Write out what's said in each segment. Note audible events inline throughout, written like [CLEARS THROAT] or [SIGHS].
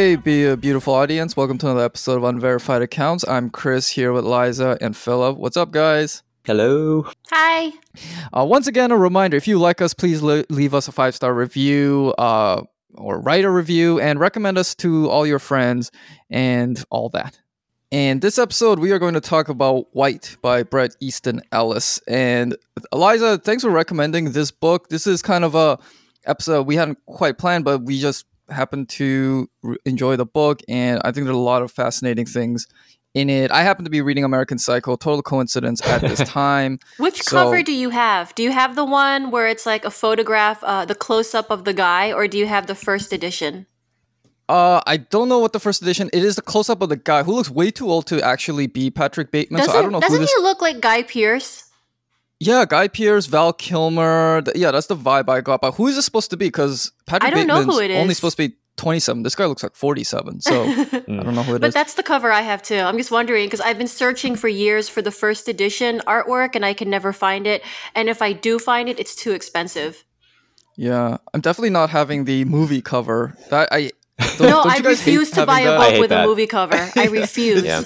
Hey, be a beautiful audience. Welcome to another episode of Unverified Accounts. I'm Chris here with Liza and Philip. What's up, guys? Hello. Hi. Uh, once again, a reminder if you like us, please le- leave us a five star review uh, or write a review and recommend us to all your friends and all that. And this episode, we are going to talk about White by Bret Easton Ellis. And Eliza, thanks for recommending this book. This is kind of a episode we hadn't quite planned, but we just happened to re- enjoy the book, and I think there's a lot of fascinating things in it. I happen to be reading American Psycho, total coincidence at this [LAUGHS] time. Which So- cover do you have? Do you have the one where it's like a photograph, uh, the close up of the guy, or do you have the first edition? Uh, I don't know what the first edition. It is the close up of the guy who looks way too old to actually be Patrick Bateman. Doesn't, so I don't know doesn't this. he look like Guy Pearce? Yeah, Guy Pearce, Val Kilmer. th- Yeah, that's the vibe I got. But who is this supposed to be? Because Patrick I don't know Bateman's who it only supposed to be 27. This guy looks like 47. So [LAUGHS] mm. I don't know who it is. But that's the cover I have too. I'm just wondering because I've been searching for years for the first edition artwork and I can never find it. And if I do find it, it's too expensive. Yeah, I'm definitely not having the movie cover. That I. [LAUGHS] Don't, No, don't I you guys hate refuse to having buy a that? I book hate with a that. movie cover. I [LAUGHS] refuse. Yeah.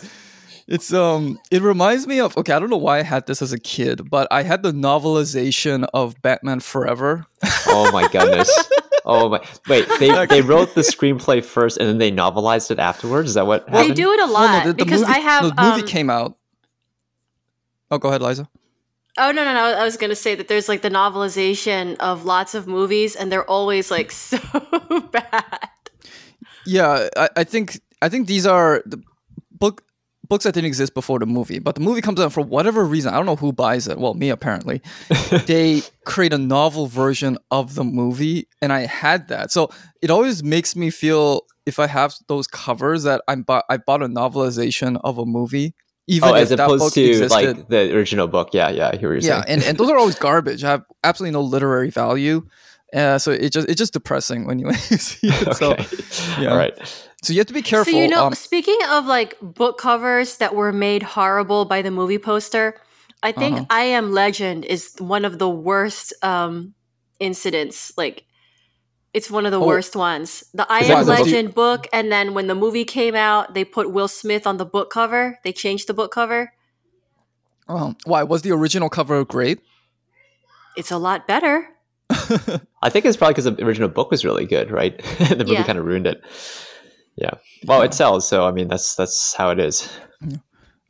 It's um it reminds me of okay, I don't know why I had this as a kid, but I had the novelization of Batman Forever. Oh my goodness. [LAUGHS] Oh my. Wait, they they wrote the screenplay first and then they novelized it afterwards. Is that what They do it a Well, lot no, the, the because movie, I have no, the movie um, came out. Oh, go ahead, Liza. Oh no no no! I was gonna say that there's like the novelization of lots of movies, and they're always like [LAUGHS] so bad. Yeah, I, I think I think these are the book books that didn't exist before the movie, but the movie comes out for whatever reason. I don't know who buys it. Well, me apparently. [LAUGHS] they create a novel version of the movie, and I had that. So it always makes me feel if I have those covers that I'm bu- I bought a novelization of a movie, even Oh, if as that opposed book to existed. like the original book. Yeah, yeah. I hear what you're yeah, saying. and, and those are always garbage. have absolutely no literary value. Uh, so it just it's just depressing when you [LAUGHS] see it. So [LAUGHS] okay. yeah. All right. so you have to be careful. So you know, um, speaking of like book covers that were made horrible by the movie poster, I think Uh-huh. I Am Legend is one of the worst um, incidents. Like, it's one of the Oh. worst ones. The I Am the book- Legend book, and then when the movie came out, they put Will Smith on the book cover. They changed the book cover. um, why was the original cover great? It's a lot better. [LAUGHS] I think it's probably because the original book was really good, right? [LAUGHS] the movie Yeah. kind of ruined it. Yeah. Well, it sells, so I mean that's that's how it is. I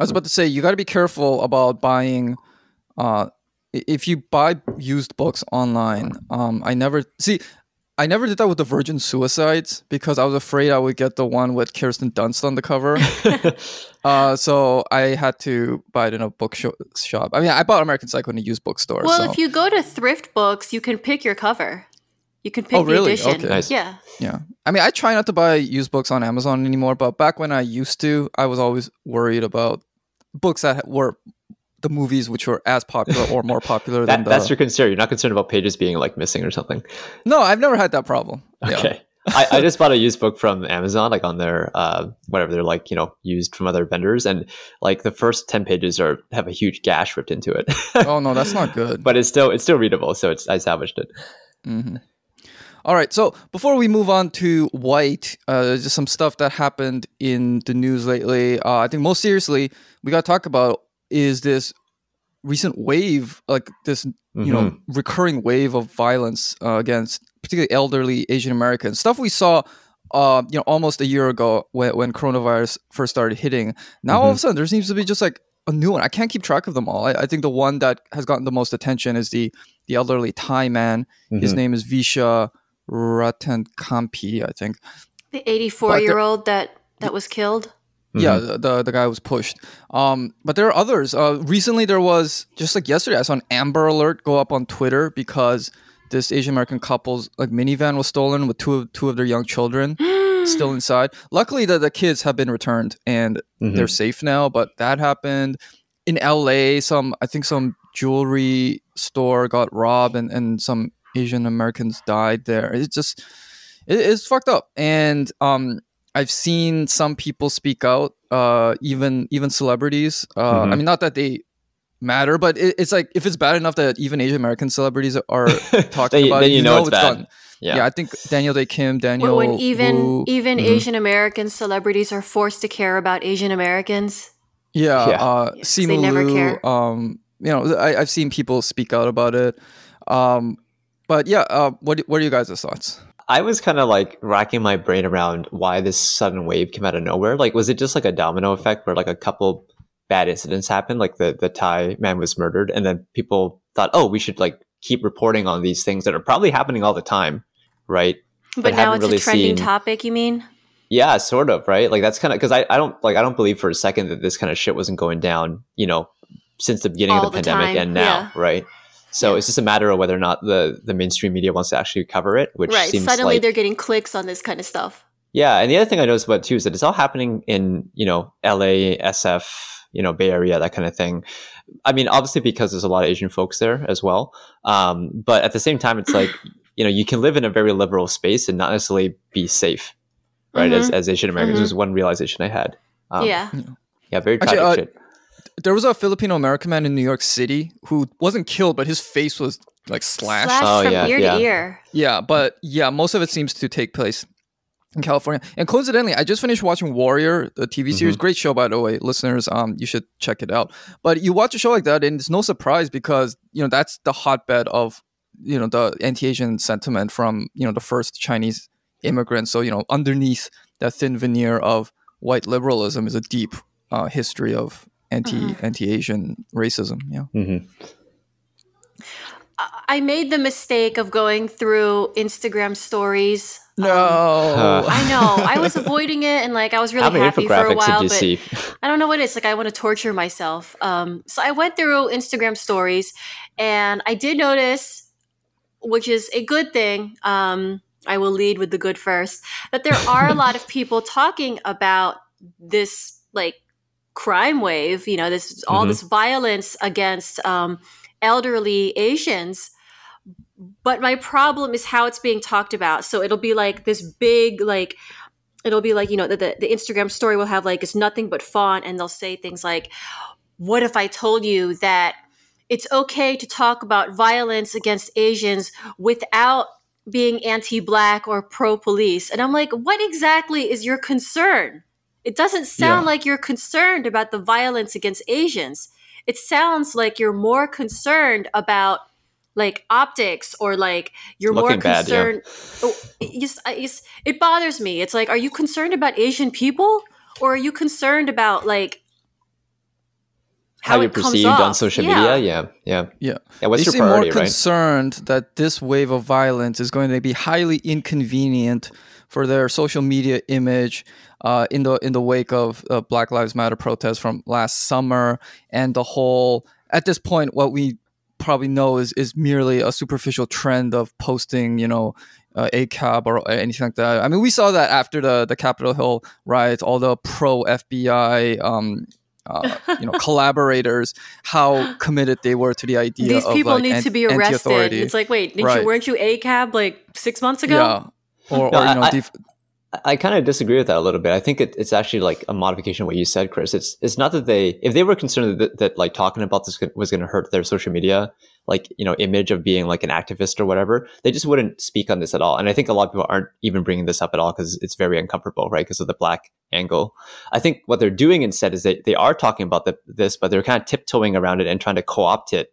was about to say you got to be careful about buying. Uh, if you buy used books online, um, I never see. I never did that with the Virgin Suicides because I was afraid I would get the one with Kirsten Dunst on the cover. [LAUGHS] uh, so I had to buy it in a bookshop. I mean, I bought American Psycho in a used bookstore. Well, so. if you go to thrift books, you can pick your cover. You can pick Oh, really? the edition. Okay. Nice. Yeah. Yeah. I mean, I try not to buy used books on Amazon anymore, but back when I used to, I was always worried about books that were the movies which were as popular or more popular [LAUGHS] than That, the. that's your concern. You're not concerned about pages being like missing or something. no, I've never had that problem. Yeah. Okay. I, I just bought a used book from Amazon, like on their uh, whatever they're like, you know, used from other vendors, and like the first ten pages are have a huge gash ripped into it, [LAUGHS] Oh no, that's not good. but it's still it's still readable. So it's I salvaged it. hmm All right. So before we move on to White, uh, there's just some stuff that happened in the news lately. Uh, I think most seriously, we got to talk about is this recent wave, like this, you know, Mhm. recurring wave of violence uh, against particularly elderly Asian Americans. Stuff we saw. Uh, you know, almost a year ago when, when coronavirus first started hitting. Now all of a sudden there seems to be just like a new one. I can't keep track of them all. I, I think the one that has gotten the most attention is the the elderly Thai man. His Mhm. name is Visha Ratankampi, I think. The 84 year old that that was killed. Yeah, the, the the guy was pushed. Um, but there are others. Uh, recently, there was just like yesterday, I saw an Amber Alert go up on Twitter because this Asian American couple's like minivan was stolen with two of two of their young children [GASPS] still inside. Luckily, the, the kids have been returned and Mhm. they're safe now. But that happened in L.A. Some I think some jewelry store got robbed and and some Asian Americans died there. It's just it, it's fucked up. And um, I've seen some people speak out, uh, even even celebrities. Uh, I Mhm. mean, not that they matter, but it, it's like if it's bad enough that even Asian American celebrities are [LAUGHS] talking Then you- about then it, you know it's bad. done. yeah, Yeah. I think Daniel Dae Kim, Daniel when even Wu, even Mhm. Asian American celebrities are forced to care about Asian Americans. yeah, Yeah. uh, Simu they never Liu, care. Um, you know, I, I've seen people speak out about it. Um, but yeah, uh, what what are you guys' thoughts? I was kind of like racking my brain around why this sudden wave came out of nowhere. Like, was it just like a domino effect where like a couple bad incidents happened, like the the Thai man was murdered, and then people thought, oh, we should like keep reporting on these things that are probably happening all the time, right? But, But now it's really a trending seen- topic. You mean? Yeah, sort of, right? Like that's kind of because I, I don't like I don't believe for a second that this kind of shit wasn't going down, you know, since the beginning All of the, the pandemic time, and now, yeah. right? So Yeah. it's just a matter of whether or not the the mainstream media wants to actually cover it, which right. seems Suddenly like they're getting clicks on this kind of stuff. Yeah, and the other thing I noticed about it too is that it's all happening in you know L.A., SF, you know Bay Area, that kind of thing. I mean, obviously because there's a lot of Asian folks there as well, um, but at the same time, it's like [CLEARS THROAT] you know you can live in a very liberal space and not necessarily be safe, right? As, as Asian Americans Mhm. was one realization I had. Um, yeah. yeah, very Actually, tragic uh, shit. There was a Filipino American man in New York City who wasn't killed, but his face was like slashed. Slashed Oh, from yeah, ear yeah. to ear. Yeah, but yeah, most of it seems to take place in California. And coincidentally, I just finished watching Warrior, the TV Mm-hmm. series. Great show, by the way, listeners. Um, you should check it out. But you watch a show like that, and it's no surprise because you know that's the hotbed of you know the anti-Asian sentiment from you know the first Chinese immigrants. So you know underneath that thin veneer of white liberalism is a deep uh, history of anti Mm-hmm. anti-Asian racism. Yeah. hmm I made the mistake of going through Instagram stories. No. Uh, [LAUGHS] I know. I was avoiding it and like I was really How many happy for a while, but see? I don't know what it is. Like I want to torture myself. Um, so I went through Instagram stories and I did notice, which is a good thing. Um, I will lead with the good first. That there are a lot of people talking about this like crime wave. You know, this all Mhm. this violence against um, elderly Asians. But my problem is how it's being talked about. So it'll be like this big like it'll be like you know the, the, the instagram story will have like it's nothing but font and they'll say things like what if i told you that it's okay to talk about violence against asians without being anti-black or pro-police and i'm like what exactly is your concern it doesn't sound Yeah. like you're concerned about the violence against asians it sounds like you're more concerned about like optics or like you're more Looking bad, yeah. concerned oh, it just, it bothers me it's like are you concerned about asian people or are you concerned about like How, you're it comes perceived on social Yeah. media? Yeah, yeah, Yeah. yeah. What's they your seem priority, more right? concerned that this wave of violence is going to be highly inconvenient for their social media image uh, in the in the wake of uh, Black Lives Matter protests from last summer and the whole. At this point, what we probably know is is merely a superficial trend of posting, you know. Uh, ACAB or anything like that. I mean, we saw that after the the Capitol Hill riots, all the pro FBI, um, uh, you know, [LAUGHS] collaborators, how committed they were to the idea. these of, people like, need an- to be arrested it's like wait didn't Right. you weren't you ACAB like six months ago Yeah. Or, No, or you know, I- def- I kind of disagree with that a little bit. I think it, it's actually like a modification of what you said, Chris. It's it's not that they if they were concerned that, that like talking about this was going to hurt their social media like you know image of being like an activist or whatever, they just wouldn't speak on this at all. And I think a lot of people aren't even bringing this up at all because it's very uncomfortable, right? Because of the black angle. I think what they're doing instead is they they are talking about the, this, but they're kind of tiptoeing around it and trying to co-opt it,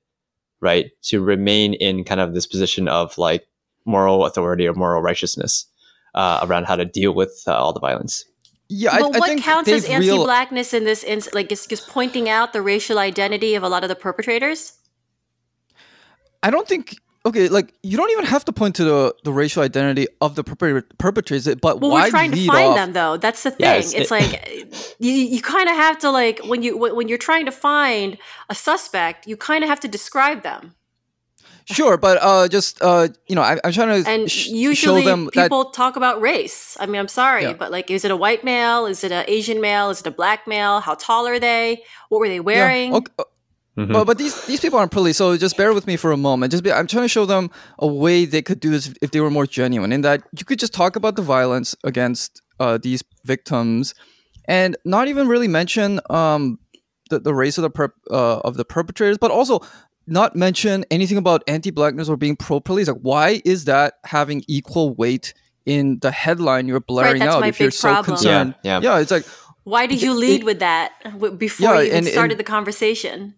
right, to remain in kind of this position of like moral authority or moral righteousness uh, around how to deal with uh, all the violence. yeah, I, but I what think counts as they've real- anti-blackness in this ins- like just, just pointing out the racial identity of a lot of the perpetrators I don't think. Okay, like you don't even have to point to the, the racial identity of the perpetra- perpetrators, but well why we're trying to find off? them though that's the thing Yeah, it's, it's- it- like [LAUGHS] you, you kind of have to like when you when when you're trying to find a suspect you kind of have to describe them Sure, but uh, just uh, you know, I, I'm trying to and sh- usually show them that people talk about race i mean i'm sorry Yeah. but like is it a white male is it an asian male is it a black male how tall are they what were they yeah, wearing okay, uh, Mhm. But but these these people aren't police, so just bear with me for a moment. Just be, I'm trying to show them a way they could do this if they were more genuine. In that you could just talk about the violence against uh, these victims, and not even really mention um, the the race of the perp, uh, of the perpetrators, but also not mention anything about anti-blackness or being pro-police? Like, why is that having equal weight in the headline you're blaring that's out if you're big so concerned? Yeah, yeah. it's like Why did you lead it- with that before Yeah, you even and- started and- the conversation?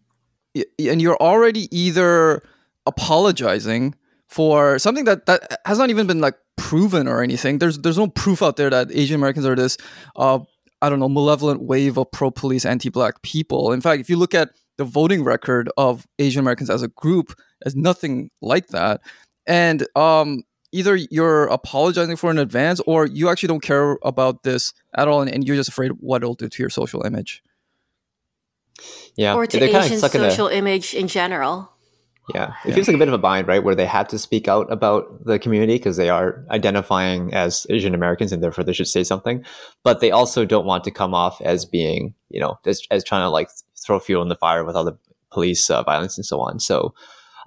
and you're already either apologizing for something that that has not even been like proven or anything. There's there's no proof out there that Asian Americans are this uh I don't know malevolent wave of pro police anti black people. In fact, if you look at the voting record of Asian Americans as a group, is nothing like that. And um either you're apologizing for in advance or you actually don't care about this at all and, and you're just afraid what it'll do to your social image. Yeah, or to they're kinda Asian stuck in a- social image in general. Yeah, it Yeah. feels like a bit of a bind, right? Where they have to speak out about the community because they are identifying as Asian Americans and therefore they should say something. But they also don't want to come off as being, you know, as, as trying to like throw fuel in the fire with all the police uh, violence and so on. So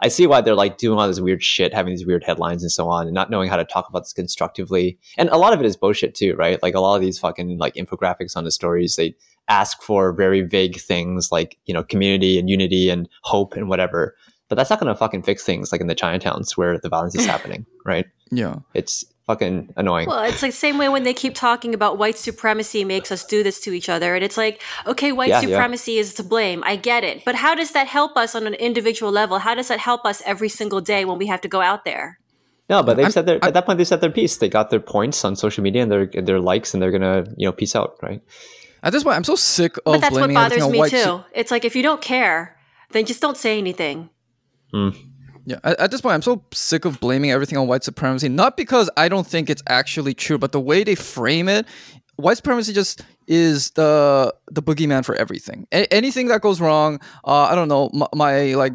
I see why they're like doing all this weird shit, having these weird headlines and so on, and not knowing how to talk about this constructively. And a lot of it is bullshit too, right? Like a lot of these fucking like infographics on the stories, they ask for very vague things like, you know, community and unity and hope and whatever but that's not going to fucking fix things like in the Chinatowns where the violence is happening, right? Yeah. It's fucking annoying. Well, it's like same way when they keep talking about white supremacy makes us do this to each other, and it's like, okay, white Yeah, yeah. supremacy is to blame. I get it, but how does that help us on an individual level? How does that help us every single day when we have to go out there? no, but they've I'm- said their I- at that point they said their piece. They got their points on social media and their their likes, and they're gonna you know peace out, right? At this point, I'm so sick of But that's what blaming everything bothers me too. su- it's like if you don't care, then just don't say anything. Hmm. Yeah, at, at this point, I'm so sick of blaming everything on white supremacy. Not because I don't think it's actually true, but the way they frame it, white supremacy just is the the boogeyman for everything. A- anything that goes wrong, uh, I don't know, my, my like.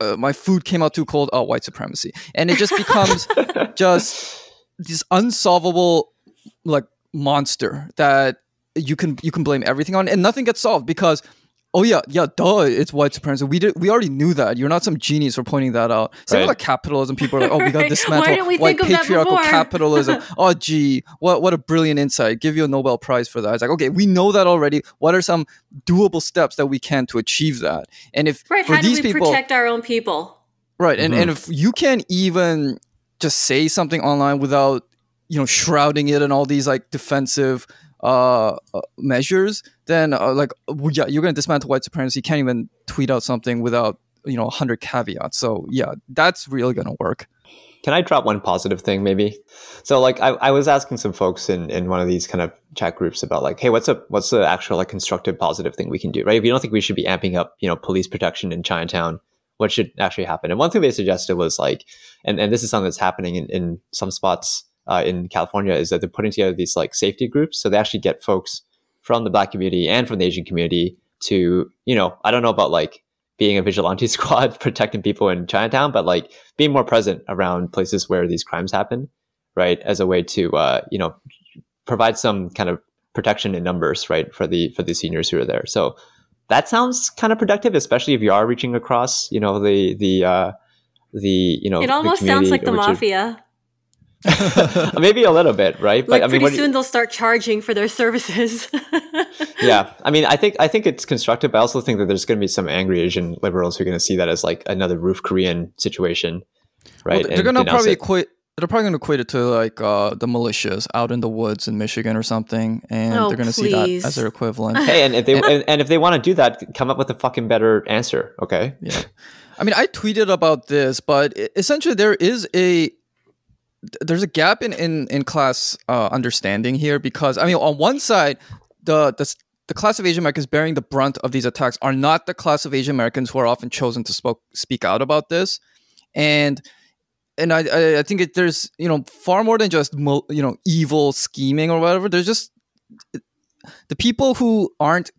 Uh, my food came out too cold. Oh, white supremacy, and it just [LAUGHS] becomes just this unsolvable like monster that you can you can blame everything on, and nothing gets solved because oh yeah yeah duh it's white supremacy. We did we already knew that. You're not some genius for pointing that out. Same with Right. like capitalism. People are like oh we got [LAUGHS] dismantled dismantle Why didn't we white think of that patriarchal before? capitalism. [LAUGHS] oh gee, what what a brilliant insight. Give you a Nobel Prize for that. It's like okay we know that already. What are some doable steps that we can to achieve that? And if Right? for How do we people protect our own people? Right, and Mhm. and if you can't even just say something online without you know shrouding it in all these like defensive uh, uh measures, then uh, like yeah, you're gonna dismantle white supremacy. You can't even tweet out something without you know hundred caveats. So yeah, that's really gonna work. Can I drop one positive thing, maybe? So, like, I, I was asking some folks in, in one of these kind of chat groups about, like, hey, what's a what's the actual like constructive positive thing we can do, right? If you don't think we should be amping up, you know, police protection in Chinatown, what should actually happen? And one thing they suggested was like, and, and this is something that's happening in, in some spots uh, in California, is that they're putting together these like safety groups. So they actually get folks from the Black community and from the Asian community to, you know, I don't know about like being a vigilante [LAUGHS] squad protecting people in Chinatown, but like being more present around places where these crimes happen, right? As a way to, uh, you know, provide some kind of protection in numbers, right, for the for the seniors who are there. So that sounds kind of productive, especially if you are reaching across, you know, the the uh, the you know. It almost sounds like the mafia. [LAUGHS] Maybe a little bit, right? Like I mean, pretty what do you- soon they'll start charging for their services. [LAUGHS] yeah i mean i think i think it's constructive but i also think that there's going to be some angry asian liberals who are going to see that as like another roof korean situation Well, right they're gonna probably it. equate. They're probably gonna equate it to like uh, the militias out in the woods in Michigan or something, and Oh, they're gonna see that as their equivalent. hey and if they and, and if they want to do that come up with a fucking better answer okay Yeah. I mean, I tweeted about this, but essentially there is a there's a gap in in, in class uh, understanding here because I mean, on one side, the the the class of Asian Americans bearing the brunt of these attacks are not the class of Asian Americans who are often chosen to spoke, speak out about this, and and I I, think it, there's you know far more than just you know evil scheming or whatever. There's just the people who aren't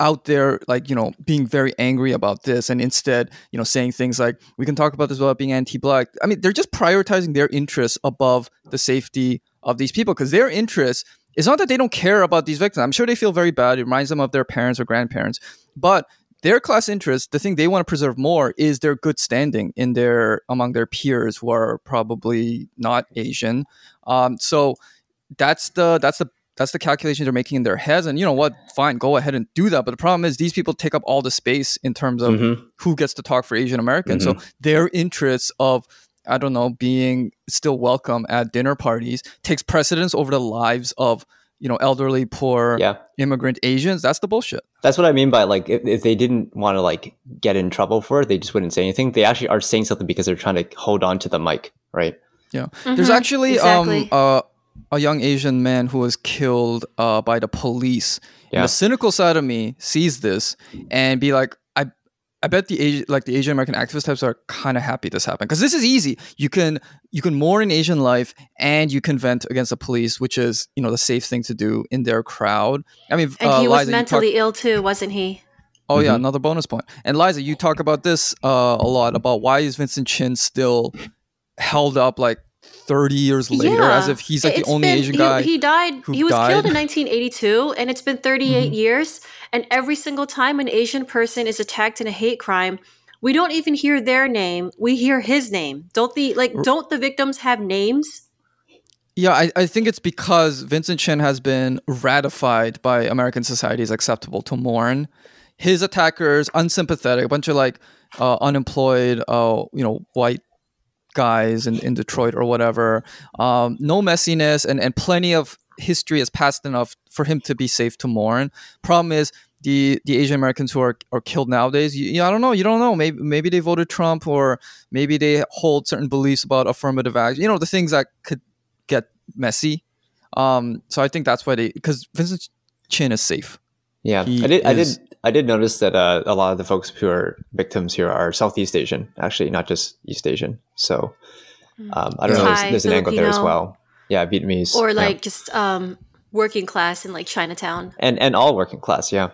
out there like you know being very angry about this and instead you know saying things like we can talk about this without being anti-black. I mean they're just prioritizing their interests above the safety of these people because their interests it's not that they don't care about these victims. I'm sure they feel very bad. It reminds them of their parents or grandparents. But their class interest the thing they want to preserve more is their good standing in their among their peers who are probably not asian. Um, so that's the that's the that's the calculation they're making in their heads. And you know what? Fine, go ahead and do that. But the problem is these people take up all the space in terms of Mhm. who gets to talk for Asian Americans. So their interests of I don't know being still welcome at dinner parties takes precedence over the lives of you know elderly, poor, Yeah. immigrant Asians. That's the bullshit. That's what I mean by like if, if they didn't want to like get in trouble for it, they just wouldn't say anything. They actually are saying something because they're trying to hold on to the mic, right? Yeah. There's Mhm, actually exactly. um uh, a young Asian man who was killed uh, by the police. And the cynical side of me sees this and be like, I I bet the Asian like the Asian American activist types are kind of happy this happened because this is easy. You can you can mourn Asian life and you can vent against the police, which is you know the safe thing to do in their crowd. I mean, And uh, he was Liza, you talk- mentally ill too, wasn't he? Oh yeah, Mhm. another bonus point. And Liza, you talk about this uh, a lot about why is Vincent Chin still held up like 30 years later as if he's like the only been- Asian guy. He, died. who He was killed in 1982, and it's been 38 years. And every single time an Asian person is attacked in a hate crime, we don't even hear their name. We hear his name. Don't the like? Don't the victims have names? yeah, I, I think it's because Vincent Chin has been ratified by American society as acceptable to mourn. His attackers, unsympathetic, a bunch of like uh, unemployed, uh, you know, white guys in, in Detroit or whatever. Um, no messiness and, and plenty of history has passed enough for him to be safe to mourn. Problem is the the Asian Americans who are, are killed nowadays. You, you- I don't know. You don't know. Maybe maybe they voted Trump or maybe they hold certain beliefs about affirmative action. You know the things that could get messy. Um, so I think that's why they because Vincent Chin is safe. Yeah, He I did. I did. I did notice that uh, a lot of the folks who are victims here are Southeast Asian, actually, not just East Asian. So um, I don't know. There's, there's an angle there as well. Yeah, Vietnamese, Or yeah. like just um, working class in like Chinatown? and and all working class. Yeah,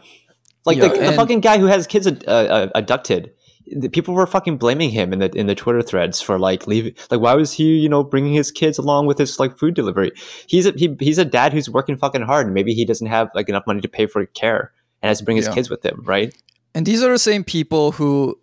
like Yeah, the, the fucking guy who has kids ad- uh, uh, abducted. The people were fucking blaming him in the in the Twitter threads for like leaving. Like, why was he, you know, bringing his kids along with his like food delivery? He's a he, he's a dad who's working fucking hard, and maybe he doesn't have like enough money to pay for care, and has to bring his Yeah. kids with him, right? And these are the same people who,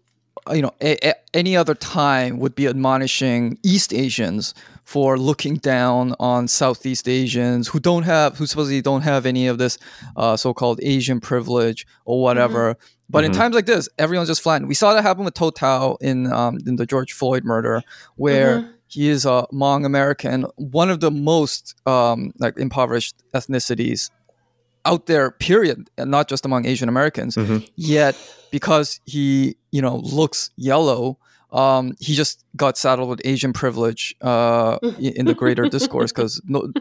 you know, a, a- any other time would be admonishing East Asians for looking down on Southeast Asians who don't have, who supposedly don't have any of this uh, so-called Asian privilege or whatever. But in Mhm. times like this, everyone's just flattened. We saw that happen with Tou Thao in um, in the George Floyd murder, where he is a Hmong American, one of the most um, like impoverished ethnicities out there. Period, and not just among Asian Americans. Mhm. Yet, because he you know looks yellow, um, he just got saddled with Asian privilege uh, in the greater [LAUGHS] discourse. Because no,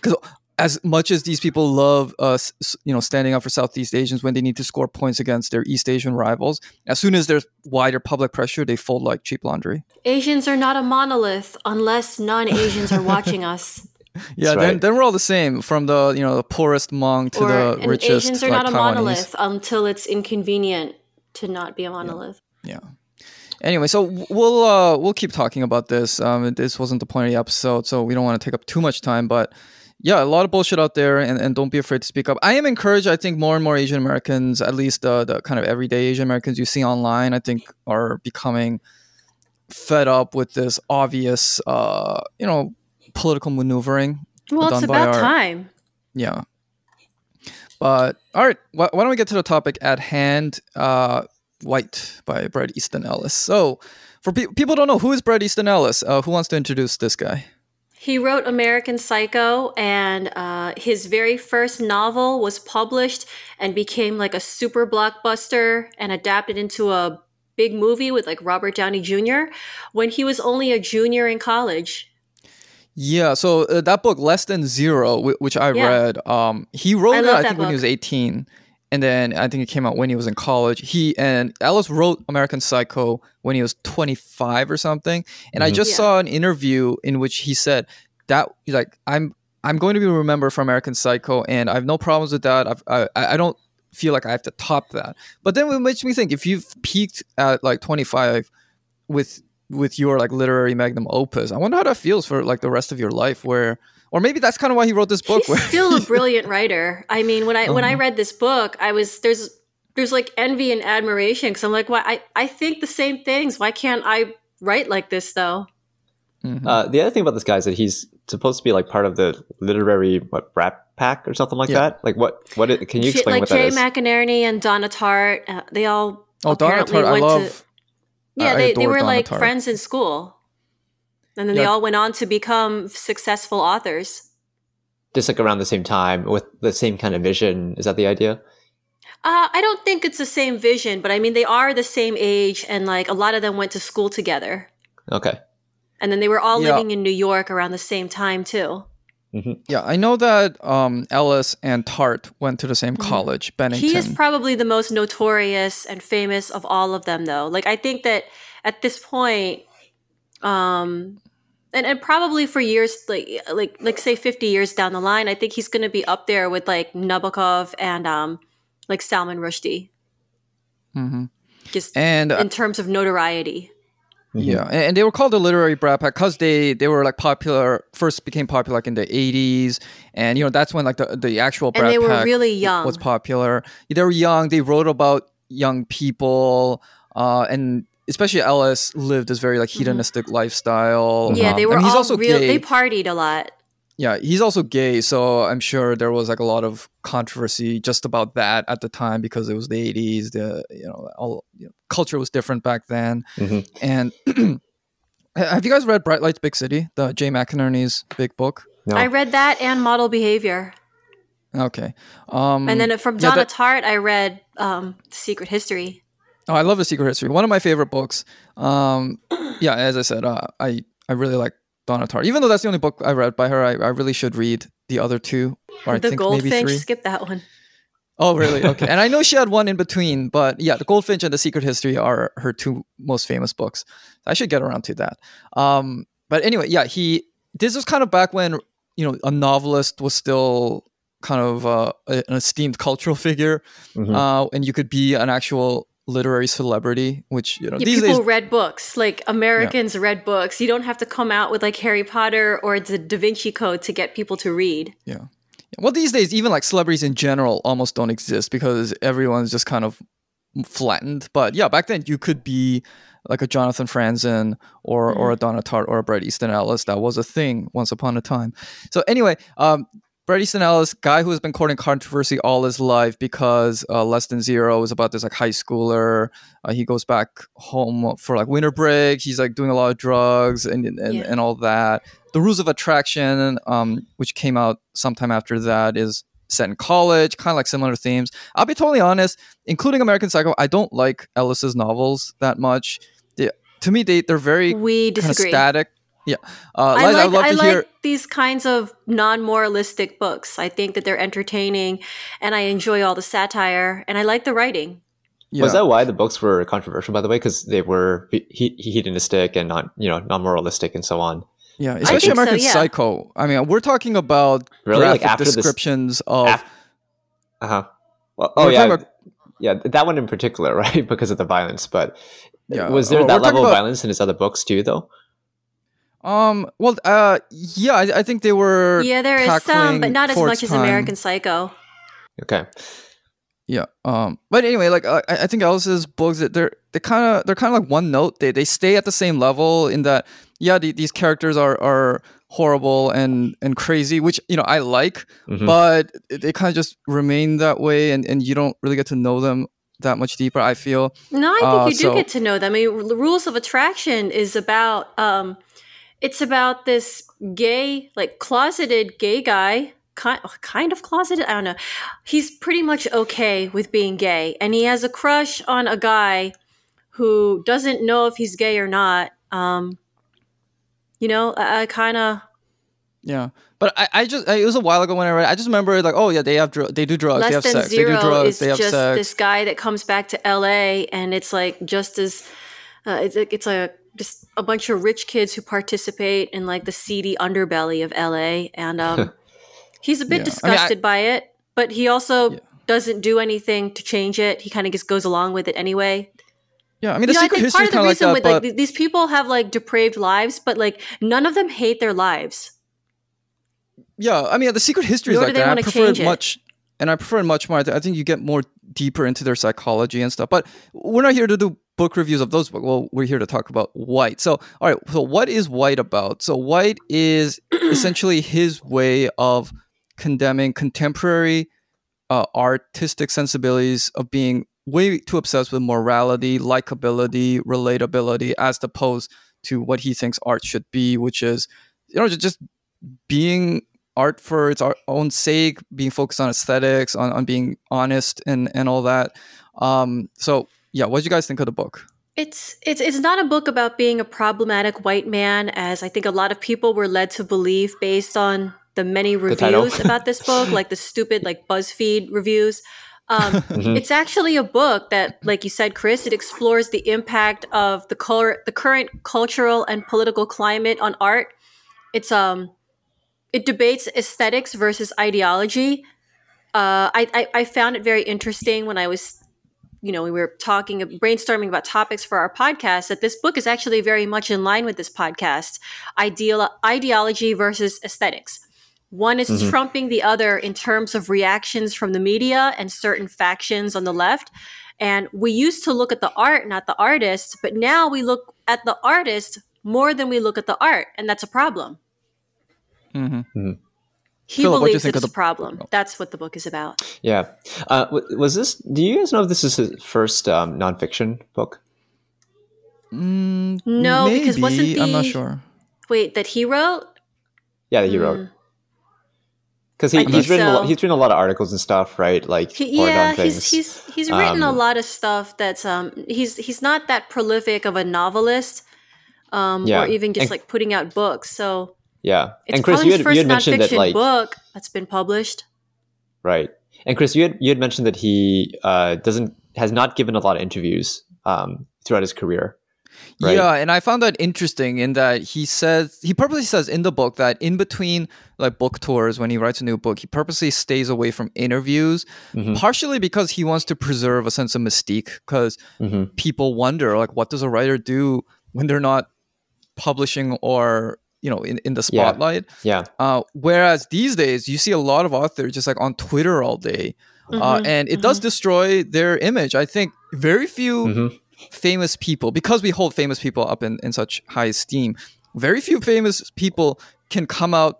because as much as these people love us, you know, standing up for Southeast Asians when they need to score points against their East Asian rivals, as soon as there's wider public pressure, they fold like cheap laundry. Asians are not a monolith unless non-Asians are watching [LAUGHS] us. [LAUGHS] Yeah, That's then, then we're all the same, from the you know the poorest Hmong to or the and richest Asians are like not a Taiwanese. monolith until it's inconvenient to not be a monolith. Yeah. Anyway, so we'll uh, we'll keep talking about this. Um, this wasn't the point of the episode, so we don't want to take up too much time. But yeah, a lot of bullshit out there, and, and don't be afraid to speak up. I am encouraged. I think more and more Asian Americans, at least the the kind of everyday Asian Americans you see online, I think are becoming fed up with this obvious, uh, you know, political maneuvering. Well, it's about our- time. Yeah. But all right, why, why don't we get to the topic at hand? Uh, White by Bret Easton Ellis. So, for pe- people don't know who is Bret Easton Ellis, uh, who wants to introduce this guy? He wrote American Psycho, and uh, his very first novel was published and became like a super blockbuster and adapted into a big movie with like Robert Downey Jr. when he was only a junior in college. Yeah, so uh, that book, Less Than Zero, w- which I Yeah. read, um, he wrote I it, love I that think, when he was 18. And then I think it came out when he was in college. He and Ellis wrote American Psycho when he was 25 or something. And I Mhm. just Yeah. saw an interview in which he said that like I'm I'm going to be remembered for American Psycho, and I have no problems with that. I've, I I don't feel like I have to top that. But then it makes me think if you've peaked at like 25 with with your like literary magnum opus, I wonder how that feels for like the rest of your life. Where or maybe that's kind of why he wrote this book. He's where still a [LAUGHS] brilliant writer. I mean, when I when I Uh-huh. read this book, I was there's there's like envy and admiration because I'm like, why I I think the same things. Why can't I write like this though? Mhm. Uh, the other thing about this guy is that he's supposed to be like part of the literary what Brat Pack or something like Yeah. that. Like what? What? It, can you explain like what that Jay is? McInerney and Donna Tartt, uh, they all Oh, Donna apparently Tartt, I went love. to yeah I they, they were Donna like Tartt. friends in school, and then they all went on to become successful authors. Just like around the same time with the same kind of vision. Is that the idea? Uh, I don't think it's the same vision, but I mean they are the same age, and like a lot of them went to school together, Okay. and then they were all Yeah. living in New York around the same time too. Yeah, I know that um, Ellis and Tartt went to the same Mhm. college, Bennington. He is probably the most notorious and famous of all of them, though. Like I think that at this point, um, and and probably for years, like like like say fifty years down the line, I think he's going to be up there with like Nabokov and um, like Salman Rushdie, hmm just And uh, in terms of notoriety. Mhm. Yeah, and, and they were called the literary brat pack because they they were like popular first became popular like in the eighties, and you know that's when like the the actual And brat they were pack really young. was popular. They were young. They wrote about young people, uh, and especially Ellis lived this very like hedonistic lifestyle. Mm-hmm. yeah, Um, they I were mean, he's all also real. gay. They partied a lot. Yeah, he's also gay, so I'm sure there was like a lot of controversy just about that at the time because it was the eighties. The you know all you know, culture was different back then, Mhm. and. [CLEARS THROAT] Have you guys read Bright Lights Big City, the Jay McInerney's big book? No. I read that and Model Behavior, Okay. Um, and then from yeah, Donna that- Tartt, I read um, Secret History. oh, I love The Secret History. One of my favorite books. Um, [CLEARS THROAT] yeah, as I said, uh, I I really like Donna Tartt. Even though that's the only book I read by her, I, I really should read the other two. Or I the think maybe Goldfinch, three. skip that one. Oh, really? [LAUGHS] Okay. and I know she had one in between, but yeah, The Goldfinch and The Secret History are her two most famous books. I should get around to that. Um, but anyway, yeah, he. This was kind of back when you know a novelist was still kind of uh, an esteemed cultural figure, Mhm. uh, and you could be an actual literary celebrity, which you know Yeah, these people days. read books. Like Americans read books. You don't have to come out with like Harry Potter or the Da Vinci Code to get people to read. Yeah. Well, these days, even like celebrities in general almost don't exist because everyone's just kind of flattened. But yeah, back then you could be like a Jonathan Franzen or or a Donna Tartt or a Bret Easton Ellis. That was a thing once upon a time. So anyway, um, Bret Easton Ellis, guy who has been courting controversy all his life because uh, Less Than Zero is about this like high schooler. Uh, he goes back home for like winter break. He's like doing a lot of drugs and and, Yeah. and all that. The Rules of Attraction, um, which came out sometime after that, is set in college, kind of like similar themes. I'll be totally honest, including American Psycho, I don't like Ellis's novels that much. They, to me, they they're very We kind of disagree. static. Yeah, uh, I Liza, like I'd love I to like hear. these kinds of non-moralistic books. I think that they're entertaining, and I enjoy all the satire, and I like the writing. Yeah. Was that why the books were controversial, by the way? Because they were he- he- hedonistic and not, you know, non-moralistic and so on. Yeah, especially think so, American yeah. Psycho. I mean, we're talking about Really? Like graphic after this- descriptions of. Af- Uh huh. Well, oh yeah, talking yeah, that one in particular, [LAUGHS] right? Because of the violence. But Yeah, was there oh, that level of about- violence in his other books too, though? Um. Well. Uh. Yeah. I, I think they were. Yeah, there is some, but not as towards much as time. American Psycho. Okay. Yeah. Um. But anyway, like uh, I I think Ellis's books, that they're they kind of they're kind of like one note. They they stay at the same level in that yeah, the, these characters are are horrible and and crazy, which you know I like, Mhm. but they kind of just remain that way, and and you don't really get to know them that much deeper. I feel. No, I think Uh, you do so- get to know them. I mean, the rules of attraction is about um, it's about this gay, like closeted gay guy, kind kind of closeted. I don't know. He's pretty much okay with being gay, and he has a crush on a guy who doesn't know if he's gay or not. Um, you know, I, I kind of Yeah. But I, I just I, it was a while ago when I read. it. I just remember like oh yeah they have dr- they do drugs they less have than sex zero they do drugs is they have just sex this guy that comes back to LA and it's like just as uh, it's a, it's a a bunch of rich kids who participate in like the seedy underbelly of LA and um [LAUGHS] he's a bit Yeah. I mean, I- disgusted by it but he also Yeah. doesn't do anything to change it he kind of just goes along with it anyway yeah I mean the you know, I secret think history part of the of like reason that with like these people have like depraved lives but like none of them hate their lives Yeah, I mean, the secret history is like that. I prefer it. much, and I prefer it much more. I think you get more deeper into their psychology and stuff. But we're not here to do book reviews of those books. Well, we're here to talk about White. So, all right. So, what is White about? So, White is [CLEARS THROAT] essentially his way of condemning contemporary uh, artistic sensibilities of being way too obsessed with morality, likability, relatability, as opposed to what he thinks art should be, which is you know just being art for its own sake, being focused on aesthetics, on, on being honest and and all that. Um, so yeah, what did you guys think of the book? It's it's it's not a book about being a problematic white man, as I think a lot of people were led to believe based on the many reviews the [LAUGHS] about this book, like the stupid like BuzzFeed reviews. Um, [LAUGHS] mm-hmm. It's actually a book that, like you said, Chris, it explores the impact of the color, the current cultural and political climate on art. It's um, it debates aesthetics versus ideology. Uh, I, I I found it very interesting when I was you know, we were talking, brainstorming about topics for our podcast, that this book is actually very much in line with this podcast ideal, ideology versus aesthetics. One is mm-hmm. trumping the other in terms of reactions from the media and certain factions on the left. And we used to look at the art, not the artist, but now we look at the artist more than we look at the art. And that's a problem. Mm-hmm. Mm-hmm. He Philip, believes it's a problem. That's what the book is about. Yeah. Uh, was this? Do you guys know if this is his first um, nonfiction book? Mm, no, maybe. because wasn't the I'm not sure. Wait, that he wrote? Yeah, that he mm. wrote. Because he, he's written so. a, he's written a lot of articles and stuff, right? Like he, yeah, he's he's he's written um, a lot of stuff that's um he's he's not that prolific of a novelist, um yeah. or even just and, like putting out books. So yeah, it's and Chris, you had, you had mentioned that like book that's been published. Right, and Chris, you had you had mentioned that he uh, doesn't has not given a lot of interviews um, throughout his career. Right? Yeah, and I found that interesting in that he says he purposely says in the book that in between like book tours when he writes a new book, he purposely stays away from interviews, mm-hmm. partially because he wants to preserve a sense of mystique because mm-hmm. people wonder like what does a writer do when they're not publishing or you know in, in the spotlight yeah, yeah. Uh, whereas these days you see a lot of authors just like on twitter all day uh, mm-hmm, uh, and it mm-hmm. does destroy their image i think very few mm-hmm. famous people because we hold famous people up in, in such high esteem very few famous people can come out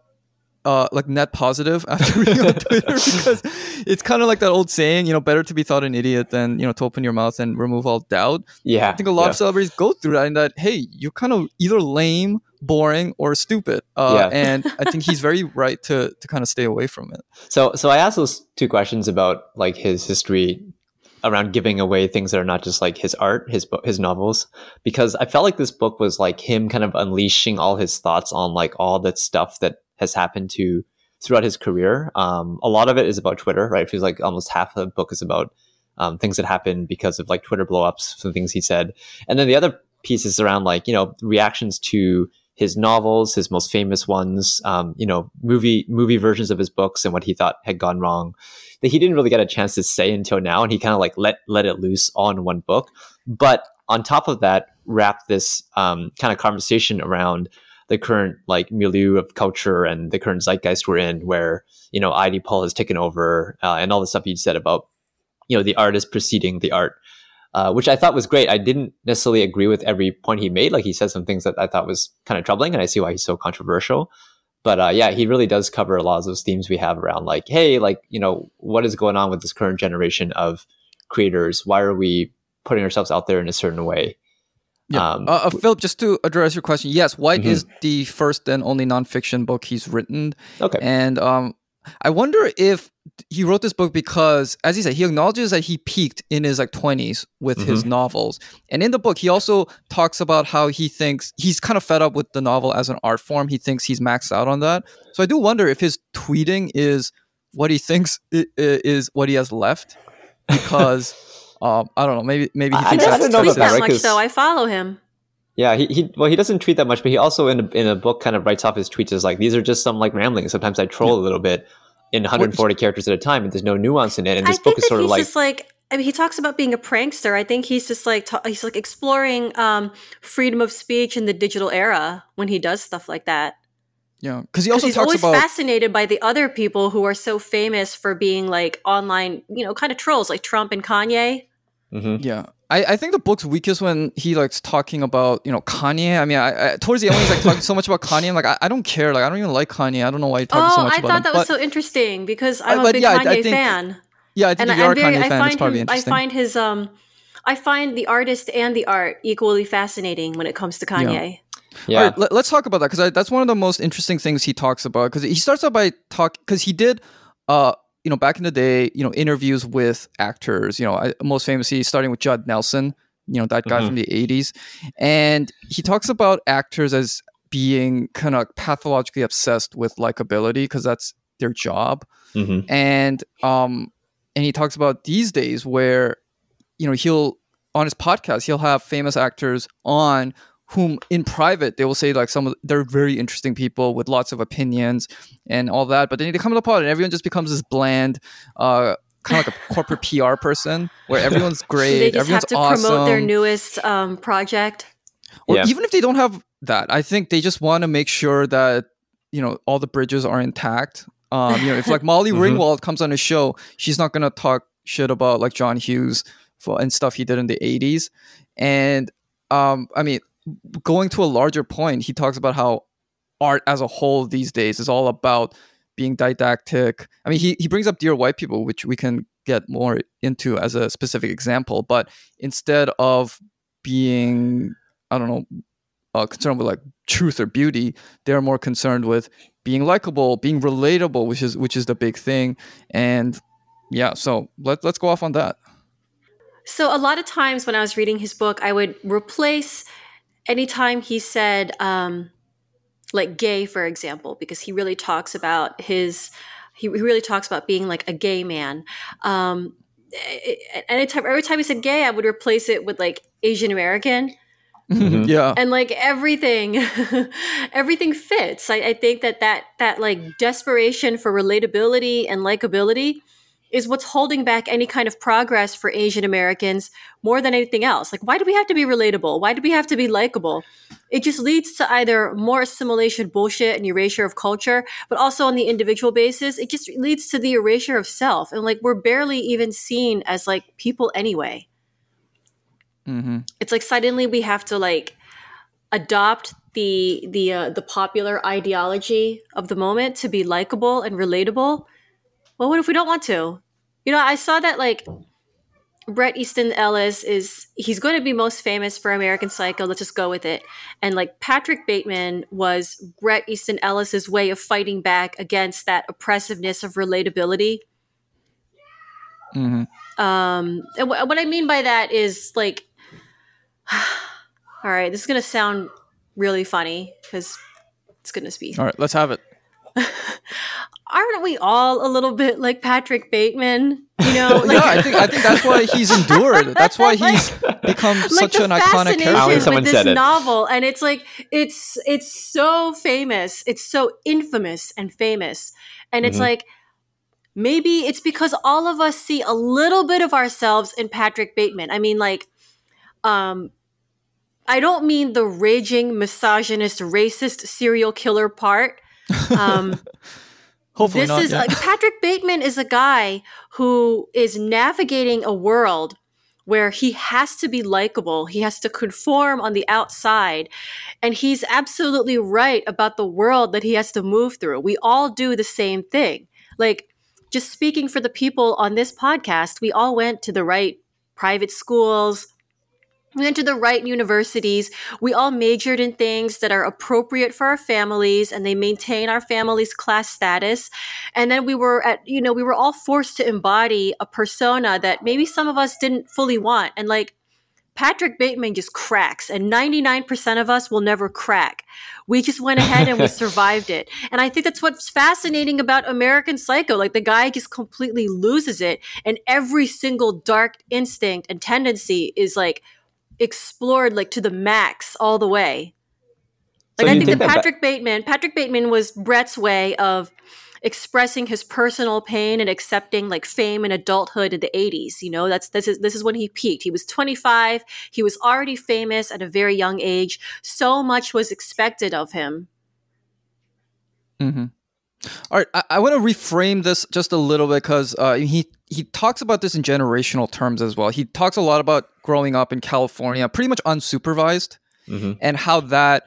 uh, like net positive [LAUGHS] after being on Twitter [LAUGHS] because it's kind of like that old saying, you know, better to be thought an idiot than you know to open your mouth and remove all doubt. Yeah, I think a lot yeah. of celebrities go through that, and that hey, you're kind of either lame boring or stupid. Uh, yeah. and [LAUGHS] I think he's very right to to kind of stay away from it. So so I asked those two questions about like his history around giving away things that are not just like his art, his his novels, because I felt like this book was like him kind of unleashing all his thoughts on like all that stuff that has happened to throughout his career. Um, a lot of it is about Twitter, right? It feels like almost half of the book is about um, things that happened because of like Twitter blowups, some things he said, and then the other piece is around like you know reactions to his novels, his most famous ones, um, you know, movie movie versions of his books and what he thought had gone wrong that he didn't really get a chance to say until now, and he kind of like let let it loose on one book. But on top of that, wrap this um, kind of conversation around the current like milieu of culture and the current zeitgeist we're in, where you know IDpol has taken over, uh, and all the stuff you said about you know the artist preceding the art uh, which I thought was great. I didn't necessarily agree with every point he made. Like he said some things that I thought was kind of troubling, and I see why he's so controversial. But uh, yeah, he really does cover a lot of those themes we have around like, hey, like you know, what is going on with this current generation of creators? Why are we putting ourselves out there in a certain way? Yeah. Um, uh, uh, Philip, just to address your question, yes, White mm-hmm. is the first and only nonfiction book he's written. Okay. And um, I wonder if he wrote this book because, as he said, he acknowledges that he peaked in his like 20s with mm-hmm. his novels. And in the book, he also talks about how he thinks he's kind of fed up with the novel as an art form. He thinks he's maxed out on that. So I do wonder if his tweeting is what he thinks is what he has left because. [LAUGHS] Um, I don't know. Maybe maybe he thinks I, I don't know about that, much though. I follow him. Yeah, he, he well he doesn't tweet that much, but he also in a, in a book kind of writes off his tweets as like these are just some like ramblings. Sometimes I troll yeah. a little bit in 140 characters at a time, and there's no nuance in it. And this I book is sort of like just like I mean, he talks about being a prankster. I think he's just like ta- he's like exploring um, freedom of speech in the digital era when he does stuff like that. Yeah, because he also he's talks always about fascinated by the other people who are so famous for being like online, you know, kind of trolls like Trump and Kanye. Mm-hmm. Yeah, I, I think the book's weakest when he likes talking about you know Kanye. I mean, I, I towards the end he's like talking so much about Kanye. I'm like, I, I don't care. Like, I don't even like Kanye. I don't know why he talks oh, so much I about Oh, I thought him. that was But- so interesting because I'm a big yeah, I- I Kanye think- fan. yeah, I think and you I, are I'm a Kanye I fan, it's find probably him, I find his um, I find the artist and the art equally fascinating when it comes to Kanye. Yeah. All right, let, us talk about that because that's one of the most interesting things he talks about. Because he starts out by talk because he did, uh, you know, back in the day, you know, interviews with actors. You know, I, most famously starting with Judd Nelson. You know, that guy Mhm. from the '80s, and he talks about actors as being kind of pathologically obsessed with likability because that's their job hmm and um and he talks about these days where you know he'll on his podcast he'll have famous actors on whom in private they will say like some of they're very interesting people with lots of opinions and all that but then they come to the pod and everyone just becomes this bland uh kind of like a [LAUGHS] corporate PR person where everyone's [LAUGHS] great They just everyone's have to awesome promote their newest um, project. or Yeah. even if they don't have that i think they just want to make sure that you know all the bridges are intact um you know if like molly [LAUGHS] Mhm. ringwald comes on a show she's not going to talk shit about like john hughes for, and stuff he did in the 80s and um i mean going to a larger point he talks about how art as a whole these days is all about being didactic. I mean he, he brings up dear white people which we can get more into as a specific example but instead of being i don't know uh, concerned with like truth or beauty they're more concerned with being likable being relatable which is which is the big thing. And yeah so let, let's go off on that. So a lot of times when I was reading his book, I would replace anytime he said um, like gay, for example, because he really talks about his he he really talks about being like a gay man. Um, a- a- anytime every time he said gay, I would replace it with like Asian American. Mhm. yeah and like everything [LAUGHS] everything fits I, I think that that that like desperation for relatability and likability is what's holding back any kind of progress for asian americans more than anything else. Like why do we have to be relatable? Why do we have to be likable? It just leads to either more assimilation bullshit and erasure of culture but also on the individual basis it just leads to the erasure of self. And like we're barely even seen as like people anyway. Hmm it's like suddenly we have to like adopt the the uh, the popular ideology of the moment to be likable and relatable. Well what if we don't want to you know i saw that like Bret Easton Ellis is he's going to be most famous for American Psycho. Let's just go with it. And like Patrick Bateman was Bret Easton Ellis's way of fighting back against that oppressiveness of relatability. hmm Um, and wh- what I mean by that is like, [SIGHS] all right, this is gonna sound really funny because it's gonna be. all right let's have it [LAUGHS] Aren't we all a little bit like Patrick Bateman? You know, like, [LAUGHS] yeah i think i think that's why he's endured [LAUGHS] that's why he's become like such an iconic fascination character Someone with said this it. novel, and it's like it's it's so famous, it's so infamous and famous, and it's Mhm. like maybe it's because all of us see a little bit of ourselves in Patrick Bateman. I mean, like, um, I don't mean the raging misogynist, racist serial killer part. Um, [LAUGHS] hopefully this not is yeah. like Patrick Bateman is a guy who is navigating a world where he has to be likable. He has to conform on the outside. And he's absolutely right about the world that he has to move through. We all do the same thing. Like, just speaking for the people on this podcast, we all went to the right private schools. We went to the right universities. We all majored in things that are appropriate for our families and they maintain our family's class status. And then we were at, you know, we were all forced to embody a persona that maybe some of us didn't fully want. And like Patrick Bateman just cracks, and 99% of us will never crack. We just went ahead and we [LAUGHS] survived it. And I think that's what's fascinating about American Psycho. Like the guy just completely loses it, and every single dark instinct and tendency is like explored like to the max all the way. So Like I think, think that that ba- Patrick Bateman, Patrick Bateman was Bret's way of expressing his personal pain and accepting like fame and adulthood in the 80s you know? That's this is this is when he peaked. He was 25 he was already famous at a very young age. So much was expected of him. Hmm All right, I, I want to reframe this just a little bit because uh, he he talks about this in generational terms as well. He talks a lot about growing up in California, pretty much unsupervised, Mm-hmm. and how that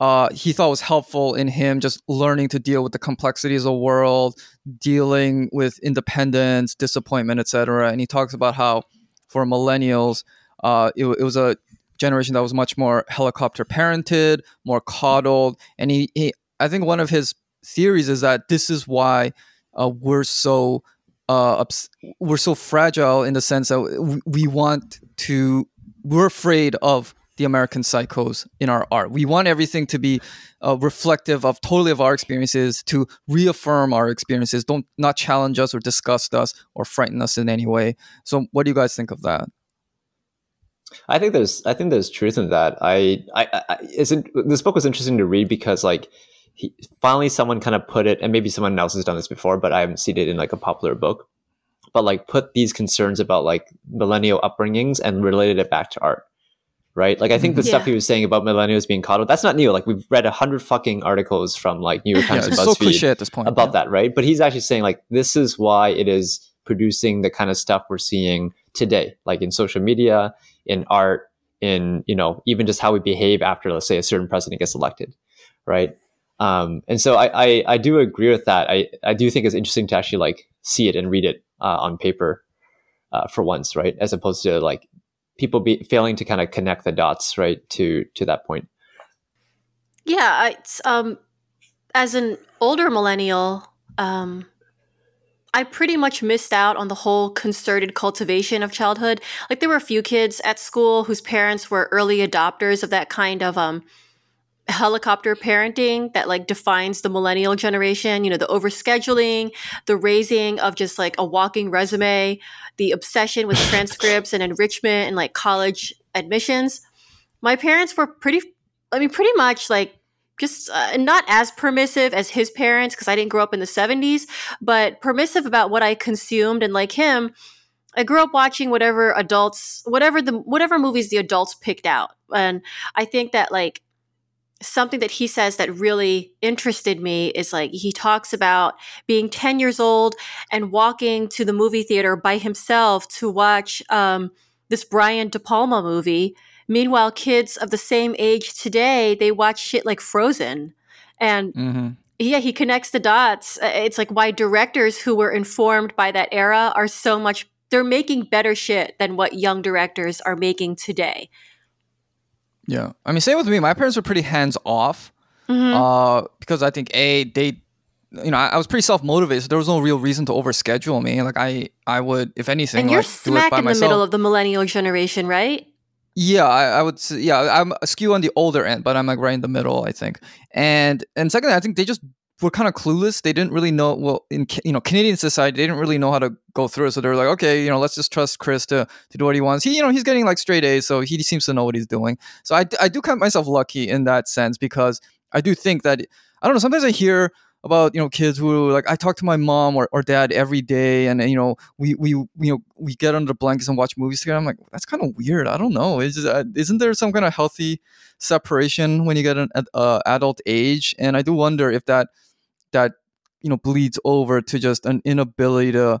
uh, he thought was helpful in him just learning to deal with the complexities of the world, dealing with independence, disappointment, etc. And he talks about how for millennials, uh, it, it was a generation that was much more helicopter parented, more coddled, and he, he I think one of his theories is that this is why uh, we're so uh, ups- we're so fragile in the sense that we, we want to we're afraid of the American psychos in our art. We want everything to be uh, reflective of totally of our experiences, to reaffirm our experiences, don't not challenge us or disgust us or frighten us in any way. So, what do you guys think of that? I think there's I think there's truth in that. I I, I this book was interesting to read because like he, finally someone kind of put it, and maybe someone else has done this before, but I haven't seen it in like a popular book. But like put these concerns about like millennial upbringings and related it back to art, right? Like I think the Mhm. stuff he was saying about millennials being coddled, that's not new. Like we've read a hundred fucking articles from like New York Yeah, Times and it's so cliche at this point. about yeah. that, right? But he's actually saying like this is why it is producing the kind of stuff we're seeing today, like in social media, in art, in you know even just how we behave after, let's say, a certain president gets elected, right? Um, and so I, I I do agree with that. I I do think it's interesting to actually like see it and read it uh, on paper uh, for once, right? As opposed to like people be failing to kind of connect the dots, right, to to that point. Yeah, it's um as an older millennial, um I pretty much missed out on the whole concerted cultivation of childhood. Like there were a few kids at school whose parents were early adopters of that kind of um helicopter parenting that like defines the millennial generation, you know, the overscheduling, the raising of just like a walking resume, the obsession with [LAUGHS] transcripts and enrichment and like college admissions. My parents were pretty I mean pretty much like just uh, not as permissive as his parents because I didn't grow up in the 70s, but permissive about what I consumed and like him, I grew up watching whatever adults whatever the whatever movies the adults picked out. And I think that like something that he says that really interested me is like he talks about being 10 years old and walking to the movie theater by himself to watch um, this Brian De Palma movie Meanwhile, kids of the same age today, they watch shit like Frozen. And hmm yeah, he connects the dots. Uh, It's like why directors who were informed by that era are so much they're making better shit than what young directors are making today. Yeah, I mean, same with me. My parents were pretty hands off Mhm. uh, because I think a they, you know, I, I was pretty self motivated. So there was no real reason to overschedule me. Like I, I would, if anything, and you're like, do it smack by in the myself. middle of the millennial generation, right? Yeah, I, I would say, yeah, I'm skew on the older end, but I'm like right in the middle, I think. And and secondly, I think they just were kind of clueless. They didn't really know. Well, in you know Canadian society, they didn't really know how to go through it. So they were like, okay, you know, let's just trust Chris to to do what he wants. He, you know, he's getting like straight A's, so he seems to know what he's doing. So I, I do count myself lucky in that sense because I do think that I don't know. Sometimes I hear about you know kids who like I talk to my mom or, or dad every day, and you know we we you know we get under blankets and watch movies together. I'm like that's kind of weird. I don't know. Is uh, isn't there some kind of healthy separation when you get an uh, adult age? And I do wonder if that that you know bleeds over to just an inability to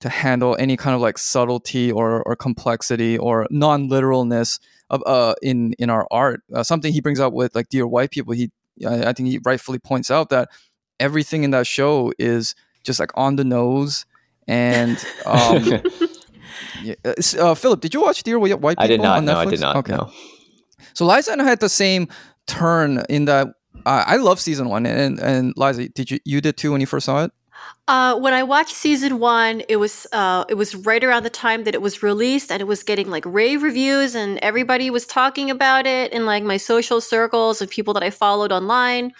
to handle any kind of like subtlety or or complexity or non literalness of uh in in our art. Uh, something he brings up with like dear white people. He I, I think he rightfully points out that everything in that show is just like on the nose and [LAUGHS] um yeah. Uh, uh, Philip, did you watch Dear White People I did not. on No, I Netflix? did not. Okay. No. So Liza and I had the same turn in that uh, I love season one, and and Liza, did you you did too when you first saw it? Uh, when I watched season one, it was uh, it was right around the time that it was released, and it was getting like rave reviews, and everybody was talking about it in like my social circles and people that I followed online.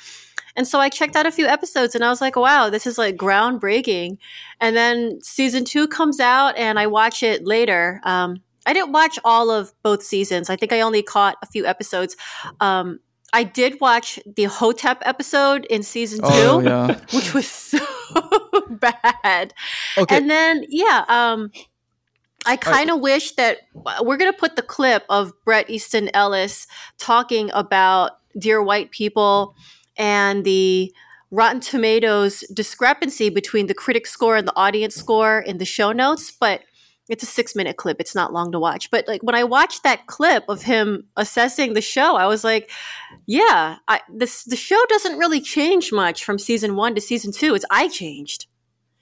And so I checked out a few episodes, and I was like, "Wow, this is like groundbreaking." And then season two comes out, and I watch it later. Um, I didn't watch all of both seasons. I think I only caught a few episodes. Um, I did watch the Hotep episode in season two Oh yeah. [LAUGHS] which was so [LAUGHS] bad. Okay. And then, yeah, um, I kind of wish that we're going to put the clip of Bret Easton Ellis talking about Dear White People and the Rotten Tomatoes discrepancy between the critic score and the audience score in the show notes, but it's a six minute clip. It's not long to watch. But like when I watched that clip of him assessing the show, I was like, yeah, I, this the show doesn't really change much from season one to season two. It's I changed.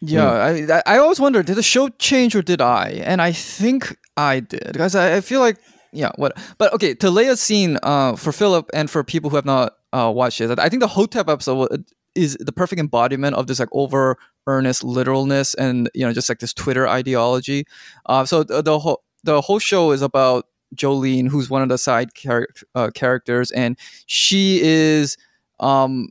Yeah, hmm. I I always wonder did the show change or did I? And I think I did because I, I feel like yeah what. But okay, to lay a scene uh, for Philip and for people who have not uh, watched it, I think the Hotep episode is the perfect embodiment of this like over earnest literalness and you know just like this Twitter ideology. Uh, so the, the whole the whole show is about Jolene, who's one of the side char- uh, characters, and she is um,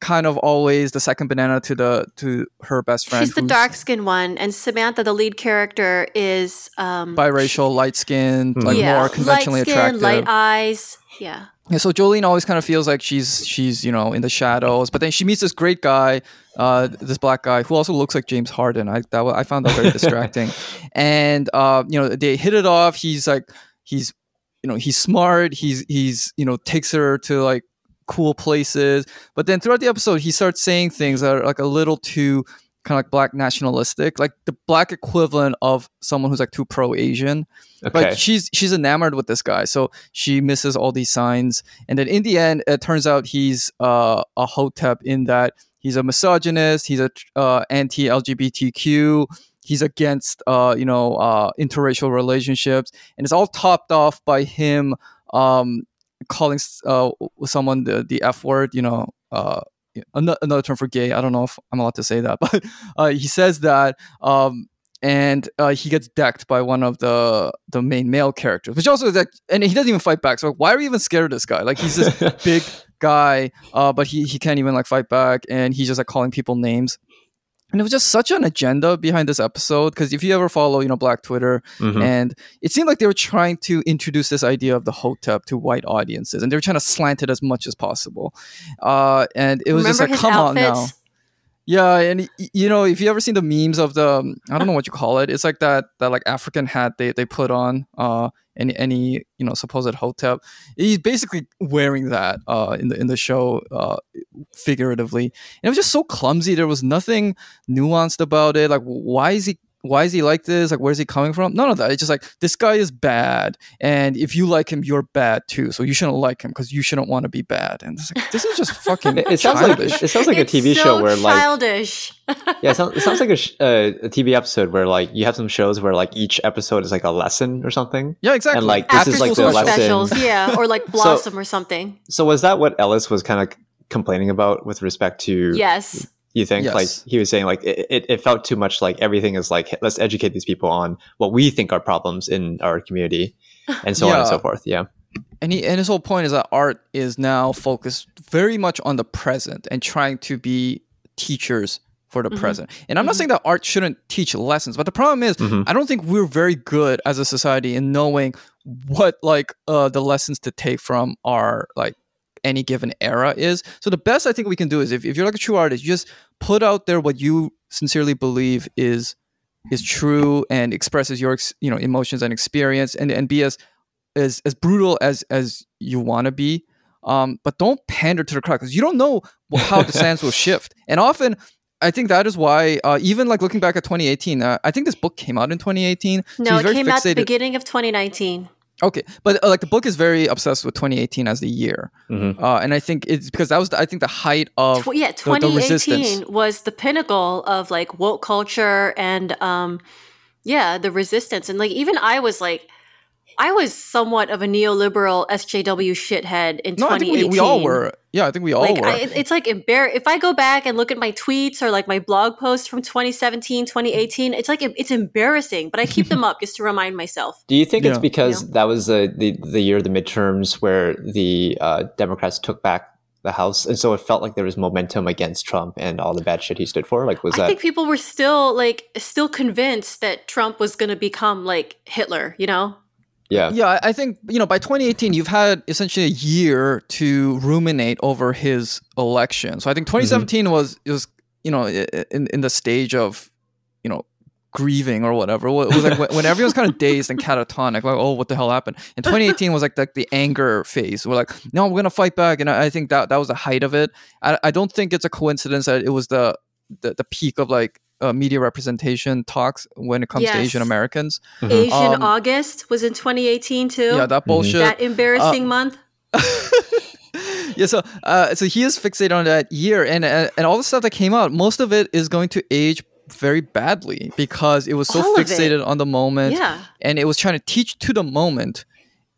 kind of always the second banana to the to her best friend. She's the dark skinned one, and Samantha, the lead character, is um, biracial, light skinned, like yeah. more conventionally light skin, attractive, light eyes. Yeah. Yeah, so Jolene always kind of feels like she's she's you know in the shadows, but then she meets this great guy, uh, this black guy who also looks like James Harden. I that I found that very distracting, [LAUGHS] and uh, you know they hit it off. He's like he's you know he's smart. He's he's you know takes her to like cool places, but then throughout the episode he starts saying things that are like a little too kind of like black nationalistic, like the black equivalent of someone who's like too pro Asian. Okay. But she's she's enamored with this guy, so she misses all these signs. And then in the end, it turns out he's uh, a hotep in that he's a misogynist, he's a uh, anti LGBTQ, he's against uh, you know uh, interracial relationships, and it's all topped off by him um, calling uh, someone the the f word, you know. Uh, another term for gay. I don't know if I'm allowed to say that, [LAUGHS] but uh, he says that, um, and uh, he gets decked by one of the the main male characters, which also is like, and he doesn't even fight back. So why are we even scared of this guy? Like he's this [LAUGHS] big guy, uh, but he he can't even like fight back, and he's just like calling people names and it was just such an agenda behind this episode because if you ever follow you know black twitter mm-hmm. and it seemed like they were trying to introduce this idea of the hotep to white audiences and they were trying to slant it as much as possible uh, and it was Remember just like come outfits? on now yeah, and you know, if you ever seen the memes of the, um, I don't know what you call it. It's like that that like African hat they, they put on uh any any you know supposed hotep. He's basically wearing that uh in the in the show uh figuratively. And it was just so clumsy. There was nothing nuanced about it. Like why is he why is he like this? Like, where's he coming from? None of that. It's just like this guy is bad, and if you like him, you're bad too. So you shouldn't like him because you shouldn't want to be bad. And like, this is just [LAUGHS] fucking. it, sounds like it sounds like it's a TV so show where like childish. [LAUGHS] yeah, it sounds, it sounds like a, sh- uh, a TV episode where like you have some shows where like each episode is like a lesson or something. Yeah, exactly. And like this After is like the lesson. specials, yeah, or like [LAUGHS] Blossom so, or something. So was that what Ellis was kind of complaining about with respect to yes you think yes. like he was saying like it, it, it, felt too much like everything is like let's educate these people on what we think are problems in our community and so yeah. on and so forth yeah and he and his whole point is that art is now focused very much on the present and trying to be teachers for the mm-hmm. present. And I'm mm-hmm. not saying that art shouldn't teach lessons, but the problem is mm-hmm. I don't think we're very good as a society in knowing what like uh, the lessons to take from our like any given era is. So the best I think we can do is if, if you're like a true artist, you just put out there what you sincerely believe is is true and expresses your you know emotions and experience and and be as as as brutal as as you want to be. Um, but don't pander to the crowd because you don't know how the sands will [LAUGHS] shift. And often, I think that is why, uh, even like looking back at 2018, uh, I think this book came out in 2018. No, so it came fixated. out the beginning of 2019. Okay, but uh, like the book is very obsessed with 2018 as the year, mm-hmm. uh, and I think it's because that was the, I think the height of Tw- yeah 2018 the, was the pinnacle of like woke culture and um yeah the resistance. And like even I was like I was somewhat of a neoliberal SJW shithead in no, 2018. I think we, we all were. Yeah, I think we all like, were. I, it's like embar- if I go back and look at my tweets or like my blog posts from 2017, 2018, it's like it's embarrassing, but I keep them [LAUGHS] up just to remind myself. Do you think yeah. it's because you know? that was the, the, the year of the midterms where the uh, Democrats took back the House, and so it felt like there was momentum against Trump and all the bad shit he stood for. Like, was I that? I think people were still like still convinced that Trump was going to become like Hitler. You know, yeah. Yeah, I think, you know, by 2018, you've had essentially a year to ruminate over his election. So I think 2017 mm-hmm. was, was, you know, in, in the stage of, you know, grieving or whatever. It was like when, when everyone's kind of [LAUGHS] dazed and catatonic, like, oh, what the hell happened? And 2018 was like the, the anger phase. We're like, no, we're gonna fight back, and I, I think that that was the height of it. I, I don't think it's a coincidence that it was the the, the peak of like uh, media representation talks when it comes Yes. to Asian Americans. Asian Um, August was in 2018 too. Yeah, that bullshit. that embarrassing month. [LAUGHS] yeah, so uh, so he is fixated on that year, and uh, and all the stuff that came out, most of it is going to age very badly because it was so All fixated on the moment, Yeah. and it was trying to teach to the moment,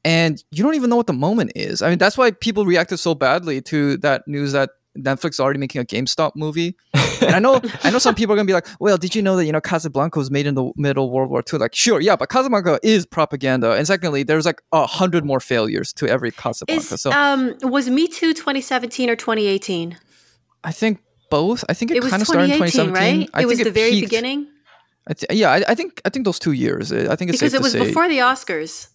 and you don't even know what the moment is. I mean, that's why people reacted so badly to that news that Netflix is already making a GameStop movie. [LAUGHS] and I know, I know some people are gonna be like, "Well, did you know that you know Casablanca was made in the middle of World War II?" Like, sure, yeah, but Casablanca is propaganda, and secondly, there's like a hundred more failures to every Casablanca. Is so um was Me Too 2017 or 2018? I think both. I think it, It kind of started in 2017. right? I it was think the very peaked- beginning I thi- yeah, I, I think I think those two years. I think it's because safe it was to say. before the Oscars.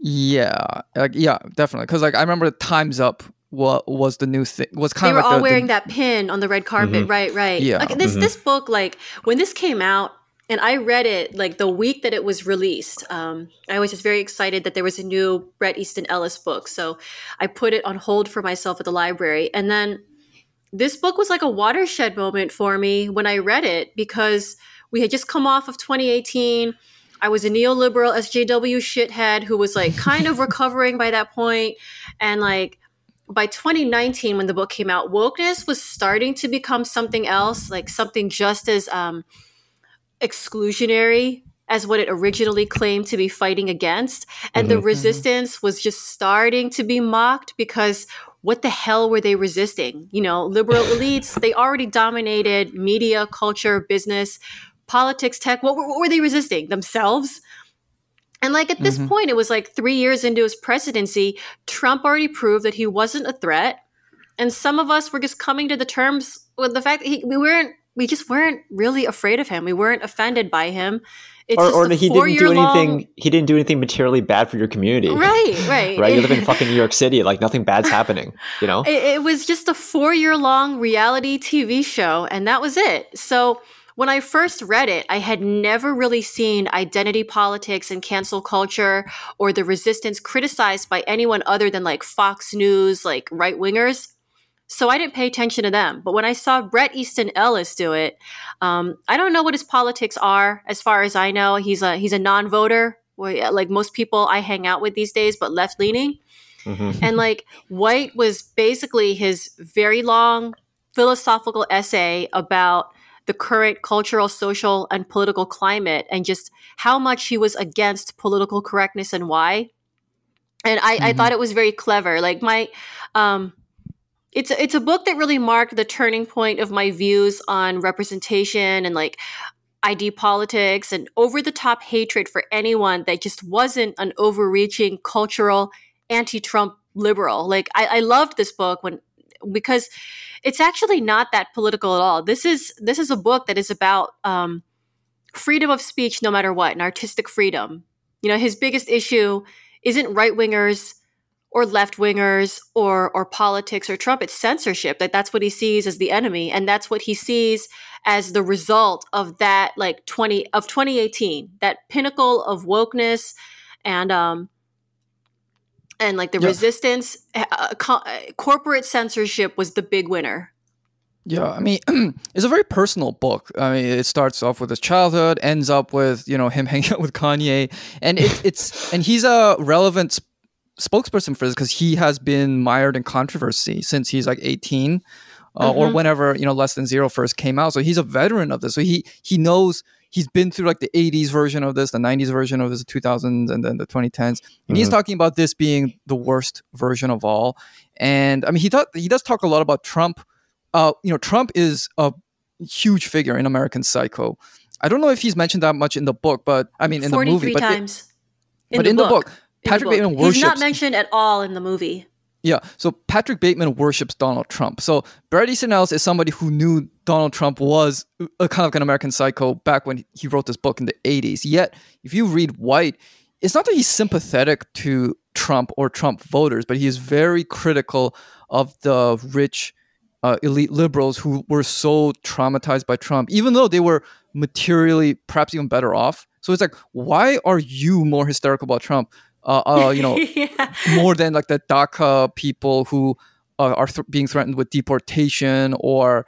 Yeah, like yeah, definitely. Because like I remember Times Up wa- was the new thing. Was They kind were of like were all the, wearing the, that pin on the red carpet, right? Right. Yeah. Like this this book, like when this came out, and I read it like the week that it was released. Um, I was just very excited that there was a new Bret Easton Ellis book, so I put it on hold for myself at the library, and then this book was like a watershed moment for me when I read it because we had just come off of 2018. I was a neoliberal SJW shithead who was like kind of [LAUGHS] recovering by that point, and like by 2019 when the book came out wokeness was starting to become something else like something just as um, exclusionary as what it originally claimed to be fighting against. And the resistance was just starting to be mocked because what the hell were they resisting? You know liberal [LAUGHS] elites they already dominated media culture business politics tech. What, what were they resisting? Themselves and like at this Mhm. point, it was like three years into his presidency, Trump already proved that he wasn't a threat. And some of us were just coming to the terms with the fact that he, we weren't, we just weren't really afraid of him. We weren't offended by him. It's or, or he didn't do four-year-long- anything. He didn't do anything materially bad for your community. Right, right. [LAUGHS] Right. You live in fucking New York City. Like nothing bad's [LAUGHS] happening. You know. it, it was just a four year long reality TV show, and that was it. So when I first read it, I had never really seen identity politics and cancel culture or the resistance criticized by anyone other than like Fox News, like right wingers. So I didn't pay attention to them. But when I saw Bret Easton Ellis do it, um, I don't know what his politics are. As far as I know, he's a he's a non voter, like most people I hang out with these days, but left leaning Mhm. and like white was basically his very long philosophical essay about the current cultural social and political climate and just how much he was against political correctness and why and i, I Mhm. thought it was very clever like my um it's it's a book that really marked the turning point of my views on representation and like ID politics and over the top hatred for anyone that just wasn't an overreaching cultural anti-Trump liberal. Like I, I loved this book when because it's actually not that political at all. This is this is a book that is about um, freedom of speech, no matter what, and artistic freedom. You know, his biggest issue isn't right wingers or left wingers or or politics or Trump. It's censorship. That that's what he sees as the enemy, and that's what he sees as the result of that like twenty of twenty eighteen, that pinnacle of wokeness and um and like the Yeah. resistance. Uh, co- uh, corporate censorship was the big winner. Yeah, I mean, [CLEARS THROAT] it's a very personal book. I mean, it starts off with his childhood, ends up with you know him [LAUGHS] hanging out with Kanye, and it, it's and he's a relevant sp- spokesperson for this because he has been mired in controversy since he's like 18 uh, or Mhm. whenever you know less than zero first came out. So he's a veteran of this. So he he knows he's been through like the 80s version of this, the 90s version of this, the 2000s, and then the 2010s. And he's Mhm. talking about this being the worst version of all. And I mean, he thought he does talk a lot about Trump. Uh, you know, Trump is a huge figure in American Psycho. I don't know if he's mentioned that much in the book, but I mean in the movie. Forty-three But, it- times. but in the book, In the Patrick book. Bateman He's not mentioned at all in the movie. Yeah, so Patrick Bateman worships Donald Trump. So Bret Easton is somebody who knew Donald Trump was a kind of an American psycho back when he wrote this book in the 80s. Yet, if you read White, it's not that he's sympathetic to Trump or Trump voters, but he is very critical of the rich uh, elite liberals who were so traumatized by Trump, even though they were materially perhaps even better off. So it's like, why are you more hysterical about Trump? Uh, uh you know, [LAUGHS] yeah. more than like the DACA people who uh, are th- being threatened with deportation or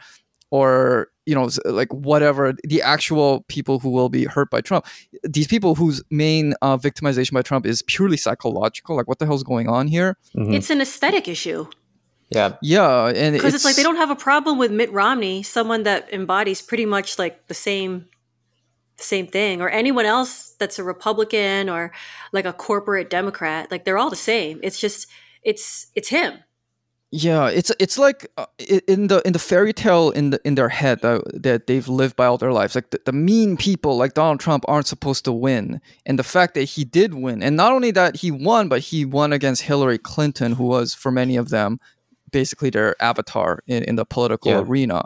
or you know like whatever the actual people who will be hurt by Trump. These people whose main uh, victimization by Trump is purely psychological. Like what the hell's going on here? Mhm. It's an aesthetic issue yeah. Yeah, and because it's, like they don't have a problem with Mitt Romney, someone that embodies pretty much like the same same thing, or anyone else that's a Republican or like a corporate Democrat. Like they're all the same. It's just it's it's him. Yeah, it's it's like uh, in the in the fairy tale in the in their head that, that they've lived by all their lives. Like the, the mean people like Donald Trump aren't supposed to win, and the fact that he did win, and not only that he won, but he won against Hillary Clinton, who was for many of them basically their avatar in, in the political Yeah. arena.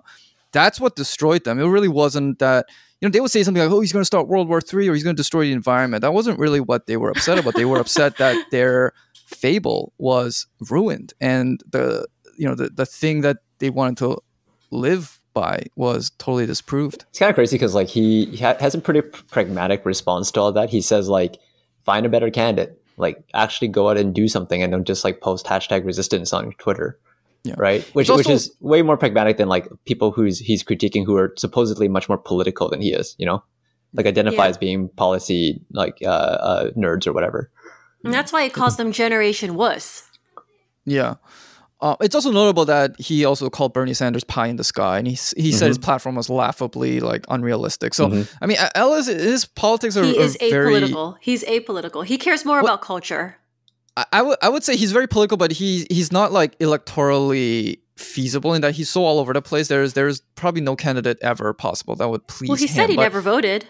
That's what destroyed them. It really wasn't that you know they would say something like, "Oh, he's going to start World War Three or he's going to destroy the environment." That wasn't really what they were upset about. they were upset that [LAUGHS] their fable was ruined, and the you know the the thing that they wanted to live by was totally disproved. It's kind of crazy because like he, he ha- has a pretty pragmatic response to all that. He says like, find a better candidate. Like actually go out and do something and don't just like post hashtag resistance on Twitter. Yeah. Right. Which It's which is way more pragmatic than like people who's he's critiquing who are supposedly much more political than he is. You know, like identify Yeah. as being policy like uh, uh, nerds or whatever. And that's why he calls them Generation Wuss. Yeah. Uh, it's also notable that he also called Bernie Sanders pie in the sky, and he s- he said his platform was laughably like unrealistic. So Mhm. I mean, Ellis, his politics are, He are is very. apolitical. He's apolitical. He cares more about culture. I, I would I would say he's very political, but he he's not like electorally feasible in that he's so all over the place. There's there's probably no candidate ever possible that would please. Well, he him, said he but- never voted.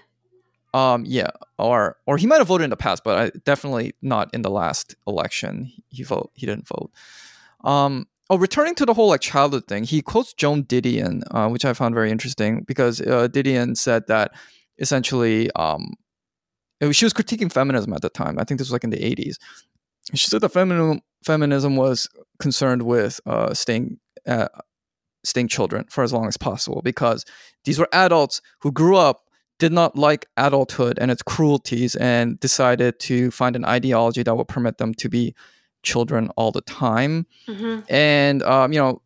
Um, yeah, or or he might have voted in the past, but I, definitely not in the last election. He, he vote he didn't vote. Um, oh, returning to the whole like childhood thing, he quotes Joan Didion, uh, which I found very interesting because uh, Didion said that essentially, um, was- she was critiquing feminism at the time. I think this was like in the eighties. She said that feminism feminism was concerned with uh, staying. Uh, staying children for as long as possible because these were adults who grew up did not like adulthood and its cruelties and decided to find an ideology that would permit them to be children all the time. hmm And, um, you know,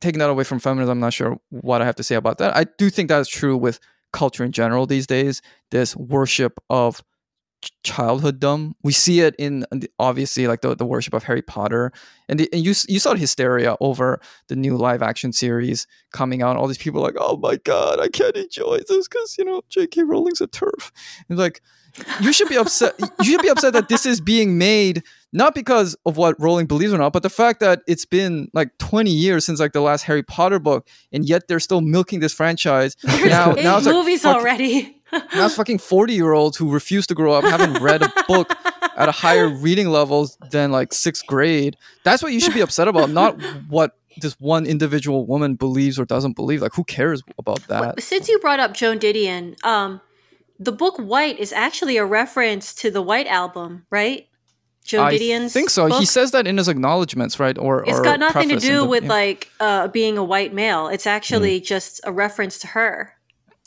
taking that away from feminism, I'm not sure what I have to say about that. I do think that is true with culture in general these days. This worship of ch- childhooddom. We see it in obviously like the, the worship of Harry Potter, and, the, and you you saw the hysteria over the new live action series coming out. All these people like, oh my god, I can't enjoy this because you know J.K. Rowling's a TERF. And like, you should be upset. you should be upset that this is being made not because of what Rowling believes or not, but the fact that it's been like 20 years since like the last Harry Potter book, and yet they're still milking this franchise. [LAUGHS] now, Eight now it's like movies fuck- already. [LAUGHS] now it's fucking [LAUGHS] 40 year olds who refuse to grow up, haven't read a book at a higher reading levels than like sixth grade. That's what you should be upset about, not what this one individual woman believes or doesn't believe. Like, who cares about that? Since you brought up Joan Didion, um, the book White is actually a reference to the White Album, right? Joan I Didion's think so. He says that in his acknowledgments, right? Or it's or got nothing to do the- with yeah. like uh, being a white male. It's actually just a reference to her.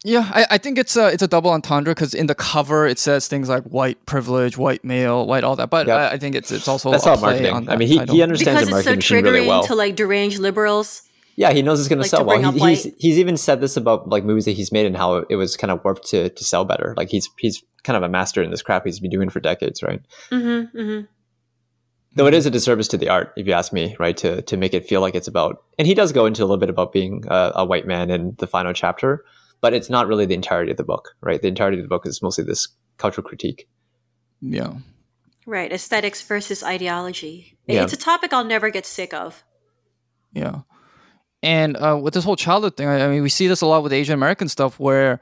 Yeah, I, I think it's a it's a double entendre because in the cover it says things like white privilege, white male, white all that. But Yep. I, I think it's it's also That's a all play marketing. on I mean, he, title. he understands Because the it's so marketing triggering really well. to like deranged liberals. Yeah, he knows it's going to Like, sell to bring well. He, he's white- he's even said this about like movies that he's made and how it was kind of warped to to sell better. Like he's he's kind of a master in this crap he's been doing for decades, right? Mm-hmm, mm-hmm. Though it is a disservice to the art, if you ask me, right? To to make it feel like it's about, and he does go into a little bit about being a, a white man in the final chapter, but it's not really the entirety of the book, right? The entirety of the book is mostly this cultural critique. yeah. Right, aesthetics versus ideology. Yeah. It's a topic I'll never get sick of. Yeah. And uh, with this whole childhood thing, I I mean, we see this a lot with Asian American stuff where,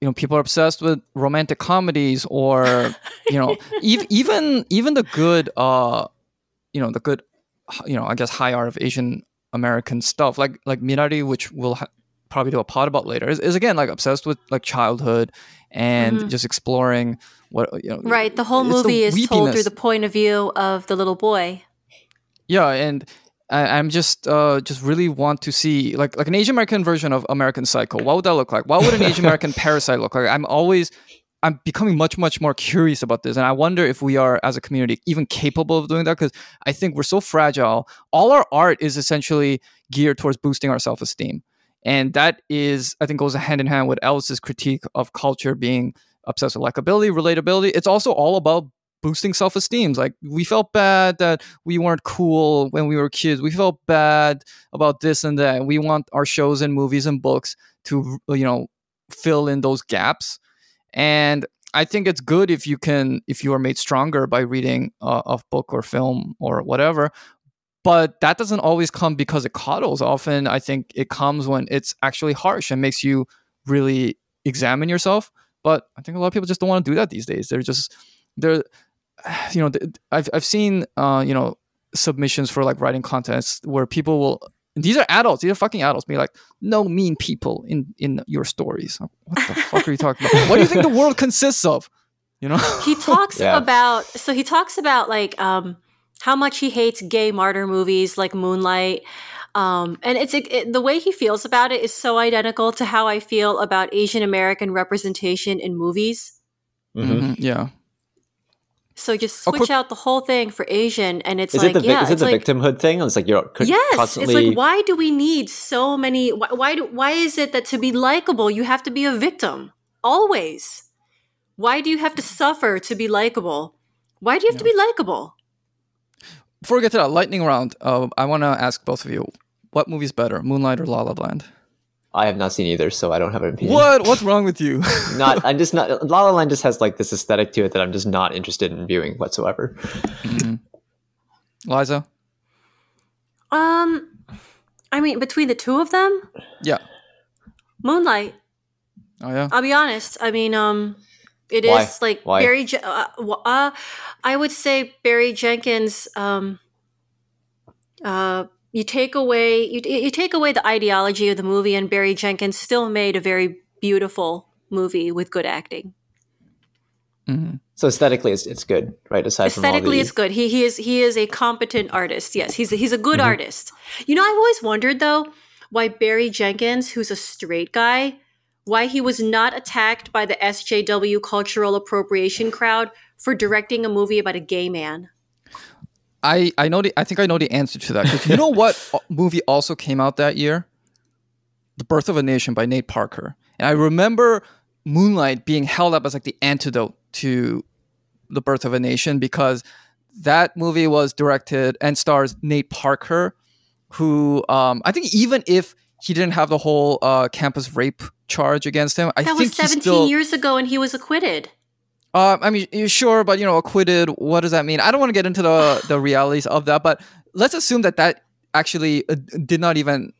you know, people are obsessed with romantic comedies or, you know, [LAUGHS] ev- even even the good, uh, you know, the good, you know, I guess high art of Asian American stuff like like Minari, which we'll ha- probably do a pod about later, is, is again like obsessed with like childhood and Mhm. just exploring what you know. Right, the whole it's the movie is told through the point of view of the little boy. Yeah, and I, I'm just uh, just really want to see like like an Asian American version of American Psycho. What would that look like? What would an Asian [LAUGHS] American Parasite look like? I'm always I'm becoming much much more curious about this, and I wonder if we are as a community even capable of doing that because I think we're so fragile. All our art is essentially geared towards boosting our self esteem, and that is I think goes hand in hand with Ellis's critique of culture being obsessed with likability, relatability. It's also all about boosting self-esteem. Like we felt bad that we weren't cool when we were kids. We felt bad about this and that. We want our shows and movies and books to you know fill in those gaps. And i think it's good if you can if you are made stronger by reading a, a book or film or whatever. But that doesn't always come because it coddles. Often i think it comes when it's actually harsh and makes you really examine yourself. But i think a lot of people just don't want to do that these days. They're just they're you know i've, I've seen uh, you know submissions for like writing contests where people will these are adults these are fucking adults be like no mean people in in your stories. What the [LAUGHS] fuck are you talking about? What do you think the world consists of? You know? He talks [LAUGHS] Yeah. about so he talks about like um how much he hates gay martyr movies like moonlight um and it's it, the way he feels about it is so identical to how i feel about asian american representation in movies. Mhm. Mhm, yeah so just Oh, switch quick- out the whole thing for asian and it's Is like it the yeah is it it's the like victimhood thing? It's like you're co- yes constantly. it's like why do we need so many why, why do why is it that to be likable you have to be a victim? Always. Why do you have to suffer to be likable? Why do you have to be likable? Before we get to that lightning round uh, i want to ask both of you what movie's better moonlight or la la land I have not seen either, so I don't have an opinion. what what's wrong with you [LAUGHS] Not. I'm just not. La La Land just has like this aesthetic to it that I'm just not interested in viewing whatsoever. Mhm. liza Um, I mean, between the two of them, yeah Moonlight. oh yeah I'll be honest. I mean, um, it is Why? like Why? Barry. Je- uh, uh, I would say Barry Jenkins. Um, uh, you take away you you take away the ideology of the movie, and Barry Jenkins still made a very beautiful movie with good acting. Mhm. So aesthetically, it's, it's good, right? Aside from all Aesthetically, the, it's good. He he is he is a competent artist. Yes, he's a, he's a good Mhm. artist. You know, I've always wondered though why Barry Jenkins, who's a straight guy, why he was not attacked by the SJW cultural appropriation crowd for directing a movie about a gay man. I, I know the I think I know the answer to that. 'Cause you know what [LAUGHS] movie also came out that year? The Birth of a Nation by Nate Parker. And I remember Moonlight being held up as like the antidote to The Birth of a Nation because that movie was directed and stars Nate Parker, who um, I think even if he didn't have the whole uh, campus rape charge against him, I That think was he 17 still, years ago and he was acquitted. Uh, I mean, you sure, but you know, acquitted. What does that mean? I don't want to get into the [SIGHS] the realities of that, but let's assume that that actually uh, did not even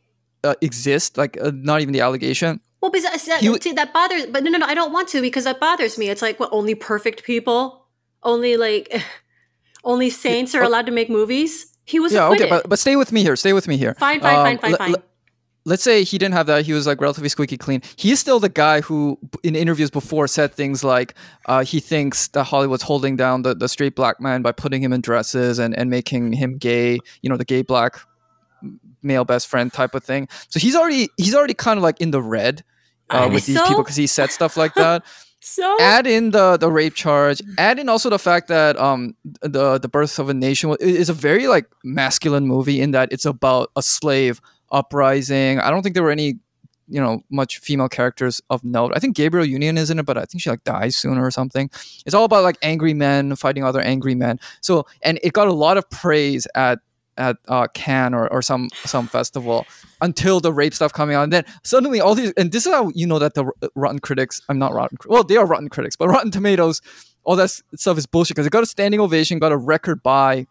uh, exist, like uh, not even the allegation. Well, because that, He see, that bothers. But no, no, no. I don't want to because that bothers me. It's like what only perfect people, only like, [LAUGHS] only saints are allowed to make movies. He was yeah, acquitted. okay, but but stay with me here. Stay with me here. fine, fine, Um, fine, fine, le- fine. Le- let's say he didn't have that. He was like relatively squeaky clean. He's still the guy who, in interviews before, said things like uh, he thinks that Hollywood's holding down the, the straight black man by putting him in dresses and, and making him gay. You know, the gay black male best friend type of thing. So he's already he's already kind of like in the red uh, with these so- people because he said stuff like that. [LAUGHS] so add in the the rape charge add in also the fact that um the the birth of a nation is a very like masculine movie in that it's about a slave uprising. I don't think there were any you know much female characters of note. I think gabrielle union is in it but i think she like dies sooner or something. It's all about like angry men fighting other angry men. So and it got a lot of praise at at uh, Cannes or, or some some festival until the rape stuff coming out. And then suddenly all these, and this is how you know that the Rotten Critics, I'm not Rotten, well, they are Rotten Critics, but Rotten Tomatoes, all that stuff is bullshit because it got a standing ovation, got a record buy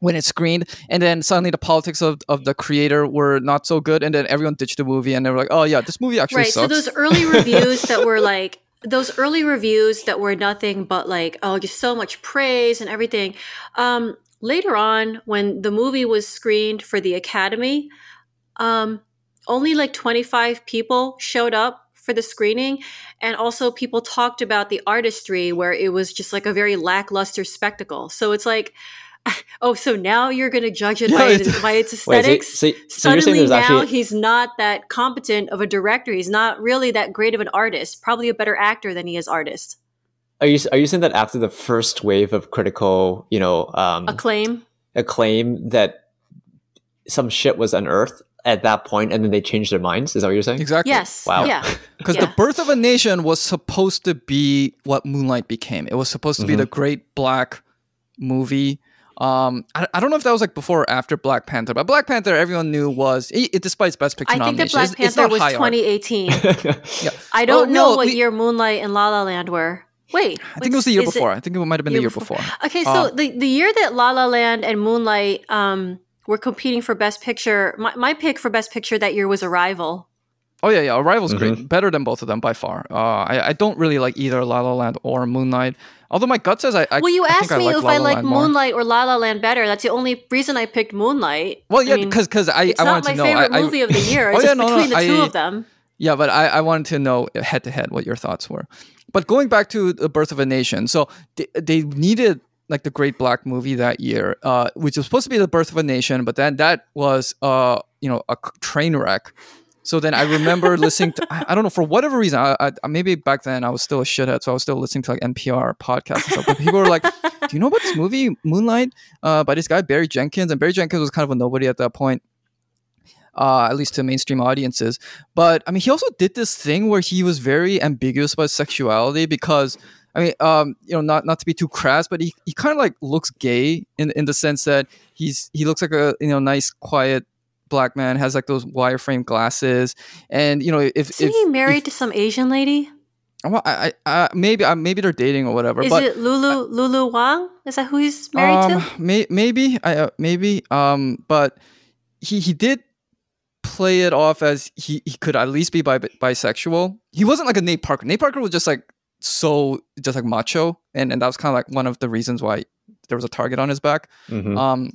when it screened, and then suddenly the politics of, of the creator were not so good, and then everyone ditched the movie, and they were like, oh yeah, this movie actually right. So those early [LAUGHS] reviews that were like those early reviews that were nothing but like oh just so much praise and everything. Um, later on, when the movie was screened for the Academy, um, only like twenty five people showed up for the screening, and also people talked about the artistry where it was just like a very lackluster spectacle. So it's like. [LAUGHS] oh, so now you're going to judge it [LAUGHS] Yeah, by, it's- its, by its [LAUGHS] Wait, so, aesthetics? so, so you're saying Suddenly there's now actually he's not that competent of a director. He's not really that great of an artist. Probably a better actor than he is artist. are you are you saying that after the first wave of critical you know um, Acclaim. acclaim that some shit was unearthed at that point and then they changed their minds? Is that what you're saying? Exactly. Yes. Wow. Yeah. Because Yeah. the birth of a nation was supposed to be what Moonlight became. It was supposed to be Mhm. the great black movie. Um, I, I don't know if that was like before or after Black Panther, but Black Panther everyone knew was it, it despite its Best Picture I think that nomination. Black it's, it's Panther not was 2018. [LAUGHS] Yeah. I don't Oh, know no, what we- year Moonlight and La La Land were. Wait. I think it was the year is before. I think it might have been the year before. Okay, so Uh, the, the year that La La Land and Moonlight um, were competing for Best Picture, my, my pick for Best Picture that year was Arrival. Oh yeah, yeah. Arrival's Mm-hmm. great, better than both of them by far. Uh, I, I don't really like either La La Land or Moonlight. Although my gut says I. I Well, you I think asked I me like if La I La like Land more. Moonlight or La La Land better. That's the only reason I picked Moonlight. Well, yeah, I mean, because because I it's I not my to know. favorite I, I- movie of the year. [LAUGHS] It's Oh, yeah, just no, no, between the two I- of them. Yeah, but I, I wanted to know head to head what your thoughts were. But going back to the birth of a nation, so they, they needed like the great black movie that year, uh, which was supposed to be the birth of a nation, but then that was uh, you know a train wreck. So then I remember listening to I, I don't know for whatever reason I, I maybe back then I was still a shithead, so I was still listening to like NPR podcasts and stuff. But people were like, "Do you know about this movie Moonlight uh, by this guy Barry Jenkins?" And Barry Jenkins was kind of a nobody at that point. Uh, at least to mainstream audiences. But I mean, he also did this thing where he was very ambiguous about sexuality because I mean, um, you know, not not to be too crass, but he, he kind of like looks gay in in the sense that he's he looks like a you know nice quiet black man has like those wireframe glasses and you know if Isn't he married if- to some Asian lady? well, I, I, I maybe uh, maybe they're dating or whatever Is but it Lulu Lulu Wang? Is that who he's married um, to? May, maybe I uh, maybe um but he he did play it off as he, he could at least be bi- bisexual. He wasn't like a Nate Parker. Nate Parker was just like so just like macho and and that was kind of like one of the reasons why there was a target on his back. Mhm. Um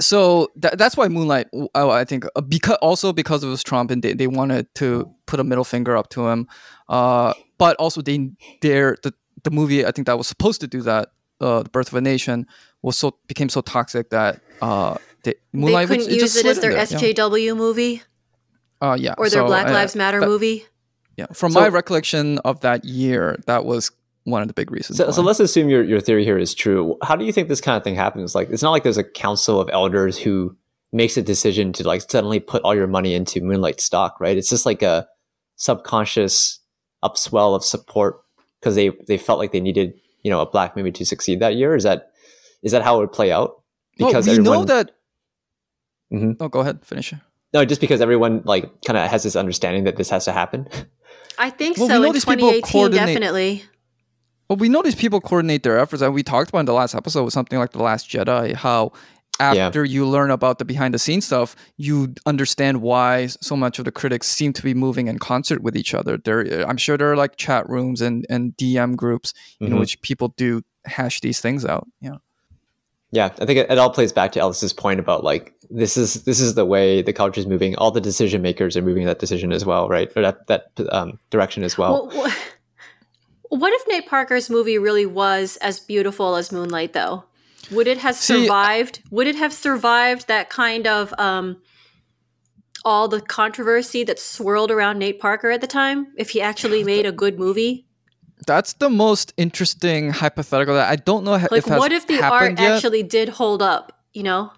so tha- that's why Moonlight oh, I think uh, because also because it was Trump and they, they wanted to put a middle finger up to him. Uh but also they dare the the movie I think that was supposed to do that uh, the birth of a nation was so became so toxic that uh, they, They Moonlight couldn't was, it use just it as their there, yeah. SJW movie Uh, yeah, or their so, Black Lives Matter that- movie. Yeah, from So- my recollection of that year, that was one of the big reasons. So, so let's assume your, your theory here is true. How do you think this kind of thing happens? Like, it's not like there's a council of elders who makes a decision to like suddenly put all your money into Moonlight stock, right? It's just like a subconscious upswell of support because they they felt like they needed you know a black movie to succeed that year. Is that is that how it would play out? well, we know that. Mhm. Oh, go ahead, finish no, just because everyone like kind of has this understanding that this has to happen. I think Well, we so. know In these people 2018, coordinate- definitely. Well, we know these people coordinate their efforts, and we talked about in the last episode with something like the Last Jedi how after you learn about the behind the scenes stuff, you understand why so much of the critics seem to be moving in concert with each other. There, I'm sure there are like chat rooms and and DM groups in Mhm. which people do hash these things out. Yeah. Yeah, I think it, it all plays back to Ellis's point about like this is this is the way the culture is moving. All the decision makers are moving that decision as well, right? Or that that um, direction as well. Well, wh- what if Nate Parker's movie really was as beautiful as Moonlight, though? Would it have See, survived? would it have survived that kind of um, all the controversy that swirled around Nate Parker at the time? If he actually made a good movie, That's the most interesting hypothetical that I don't know like if has what if the art yet. actually did hold up? You know,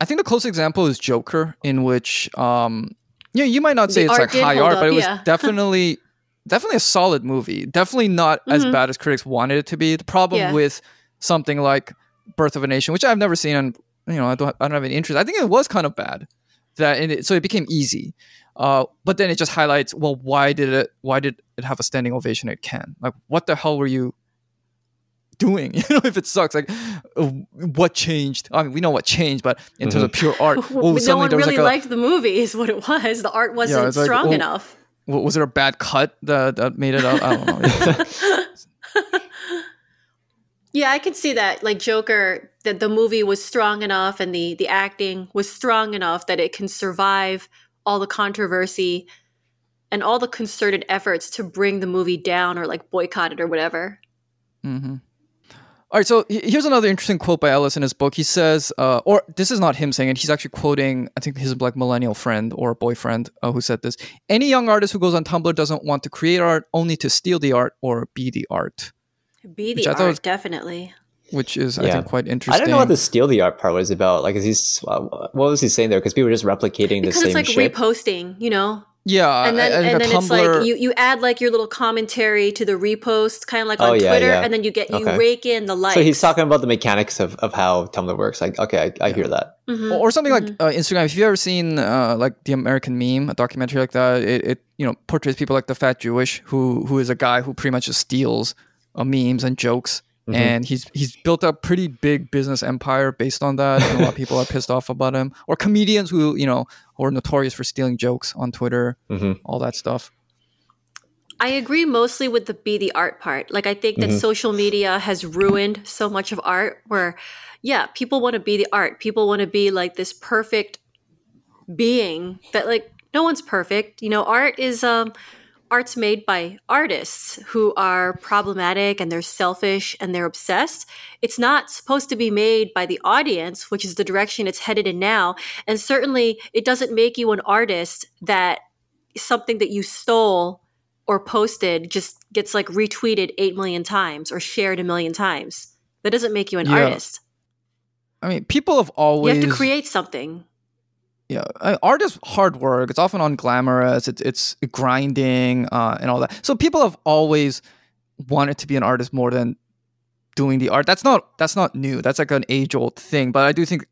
I think the closest example is Joker, in which um yeah, you might not say The it's like high art, up, but it was [LAUGHS] definitely definitely a solid movie. Definitely not as Mhm. bad as critics wanted it to be. The problem Yeah. with something like Birth of a Nation, which I've never seen and you know, I don't I don't have any interest. I think it was kind of bad. That and it, so it became easy. Uh, but then it just highlights well why did it why did it have a standing ovation at Cannes? Like what the hell were you doing? [LAUGHS] You know, if it sucks, like uh, what changed? I mean, we know what changed, but in terms of pure art, [LAUGHS] well, no one really like a liked the movie. Is what it was. The art wasn't it's like, strong oh, enough. Wa- was there a bad cut that, that made it out? I don't know. [LAUGHS] [LAUGHS] Yeah, I can see that. Like Joker, that the movie was strong enough and the the acting was strong enough that it can survive all the controversy and all the concerted efforts to bring the movie down or like boycott it or whatever. hmm All right, so here's another interesting quote by Ellis in his book. He says, uh, or this is not him saying it, he's actually quoting, I think his like millennial friend or boyfriend uh, who said this. Any young artist who goes on Tumblr doesn't want to create art, only to steal the art or be the art. Be the art, was, definitely. Which is, yeah. I think, quite interesting. I don't know what the steal the art part was about. Like, is he, what was he saying there? Because people were just replicating because the same Because it's like shit. reposting, you know? Yeah, and then and then Tumblr... it's like you you add like your little commentary to the repost, kind of like on oh, yeah, Twitter, yeah. and then you get you okay. rake in the likes. So he's talking about the mechanics of, of how Tumblr works. Like, okay, I, I yeah. hear that. Mm-hmm. Or something mm-hmm. like uh, Instagram. If you ever seen uh, like the American Meme, a documentary like that, it, it you know portrays people like the fat Jewish who who is a guy who pretty much just steals uh, memes and jokes Mm-hmm. and he's he's built a pretty big business empire based on that. And a lot of people are [LAUGHS] pissed off about him, or comedians who you know who are notorious for stealing jokes on Twitter, mm-hmm. all that stuff. I agree mostly with the be the art part. Like I think that mm-hmm. social media has ruined so much of art. Where, yeah, people want to be the art. People want to be like this perfect being that like no one's perfect. You know, art is um art's made by artists who are problematic and they're selfish and they're obsessed. It's not supposed to be made by the audience, which is the direction it's headed in now. And certainly it doesn't make you an artist that something that you stole or posted just gets like retweeted 8 million times or shared a million times. That doesn't make you an yeah. artist. I mean, people have always. You have to create something yeah, art is hard work. It's often unglamorous. It's it's grinding uh, and all that. So people have always wanted to be an artist more than doing the art. That's not that's not new. That's like an age old thing. But I do think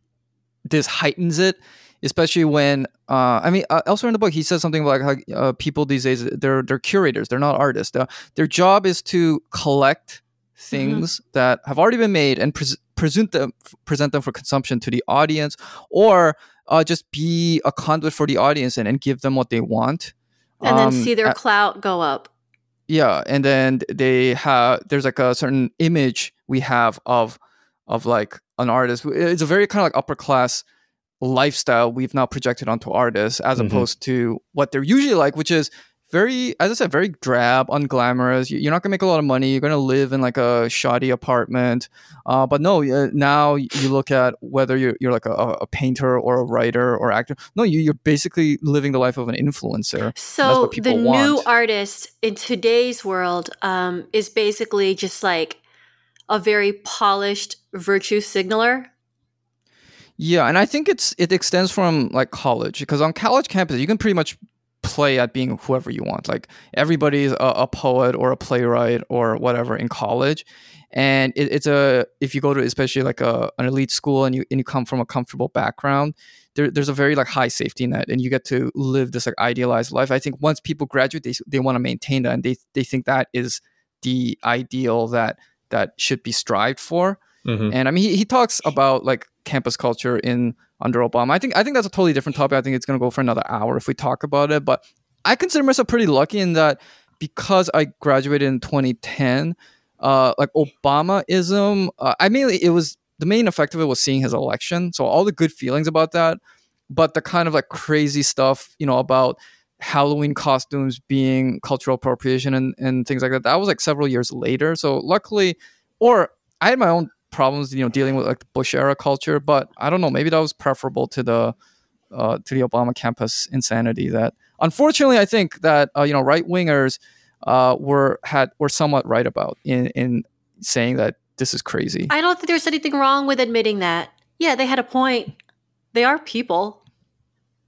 this heightens it, especially when uh, I mean uh, elsewhere in the book he says something like how uh, people these days they're they're curators. They're not artists. their job is to collect things mm-hmm. that have already been made and pre- present them present them for consumption to the audience or uh, just be a conduit for the audience and, and give them what they want. And um, then see their clout go up. Yeah and then they have there's like a certain image we have of of like an artist. It's a very kind of like upper class lifestyle we've now projected onto artists as mm-hmm. opposed to what they're usually like which is very, as I said, very drab, unglamorous. You're not gonna make a lot of money. You're gonna live in like a shoddy apartment. Uh, but no, uh, now you look at whether you're, you're like a, a, painter or a writer or actor. No, you, are basically living the life of an influencer. So the want. new artist in today's world um, is basically just like a very polished virtue signaler. Yeah, and I think it's it extends from like college because on college campus you can pretty much play at being whoever you want. Like everybody's a, a poet or a playwright or whatever in college, and it, it's a if you go to especially like a, an elite school and you and you come from a comfortable background, there, there's a very like high safety net, and you get to live this like idealized life. I think once people graduate, they they want to maintain that, and they they think that is the ideal that that should be strived for. Mm-hmm. And I mean, he, he talks about like campus culture in under Obama. I think I think that's a totally different topic. I think it's going to go for another hour if we talk about it. But I consider myself pretty lucky in that because I graduated in 2010, uh, like Obamaism. Uh, I mean, it was the main effect of it was seeing his election. So all the good feelings about that, but the kind of like crazy stuff, you know, about Halloween costumes being cultural appropriation and, and things like that. That was like several years later. So luckily, or I had my own problems, you know, dealing with like the Bush era culture. But I don't know, maybe that was preferable to the uh, to the Obama campus insanity. That unfortunately, I think that uh, you know right wingers uh, were had were somewhat right about in in saying that this is crazy. I don't think there's anything wrong with admitting that. Yeah, they had a point. They are people.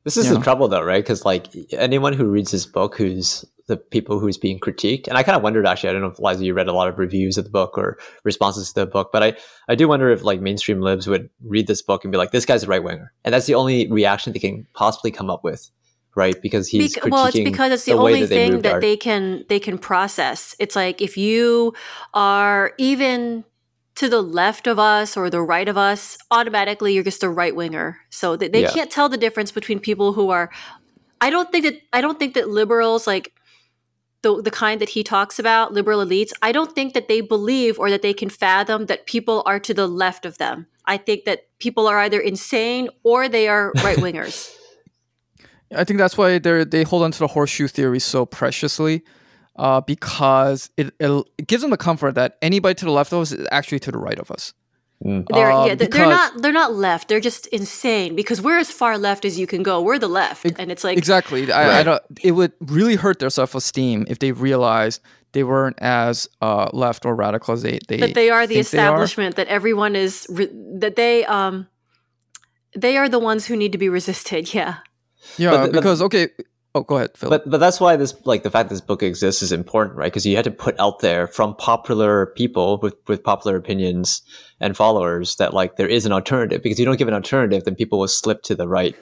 This is yeah. the trouble, though, right? Because like anyone who reads this book who's the people who's being critiqued. And I kind of wondered actually, I don't know if Liza, you read a lot of reviews of the book or responses to the book, but I, I do wonder if like mainstream libs would read this book and be like, this guy's a right winger. And that's the only reaction they can possibly come up with. Right, because he's well. It's because it's the, the only that thing that art. they can they can process. It's like if you are even to the left of us or the right of us, automatically you're just a right winger. So they, they yeah. can't tell the difference between people who are. I don't think that I don't think that liberals like the, the kind that he talks about, liberal elites, I don't think that they believe or that they can fathom that people are to the left of them. I think that people are either insane or they are [LAUGHS] right wingers. I think that's why they they hold on to the horseshoe theory so preciously. uh, because it, it it gives them the comfort that anybody to the left of us is actually to the right of us. Mm. They're Um, yeah, they're, they're not they're not left. They're just insane because we're as far left as you can go. We're the left, Ex- and it's like Exactly. I, I don't. It would really hurt their self esteem if they realized they weren't as uh, left or radical as they they. that they are the think they are. establishment. That everyone is re- that they um they are the ones who need to be resisted. [LAUGHS] Yeah. Yeah, But the- but- because okay. Oh, go ahead, Phil. But but that's why this like the fact this book exists is important, right? Because you had to put out there from popular people with with popular opinions and followers that like there is an alternative. Because you don't give an alternative, then people will slip to the right,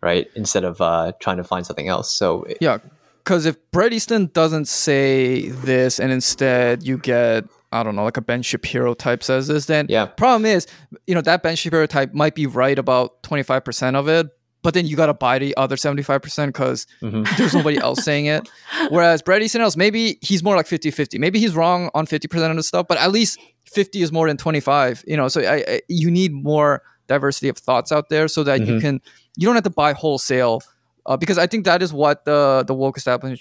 right, instead of uh, trying to find something else. So Yeah, because if Bret Easton doesn't say this and instead you get I don't know like a Ben Shapiro type says this, then Yeah. problem is you know that Ben Shapiro type might be right about twenty five percent of it, but then you got to buy the other seventy five percent because Mhm. there's nobody else saying it. [LAUGHS] Whereas Bret Easton Ellis, maybe he's more like 50-50. Maybe he's wrong on fifty percent of the stuff, but at least fifty is more than twenty five. You know, so I, I, you need more diversity of thoughts out there so that you Mhm. can you don't have to buy wholesale uh, because I think that is what the the woke establishment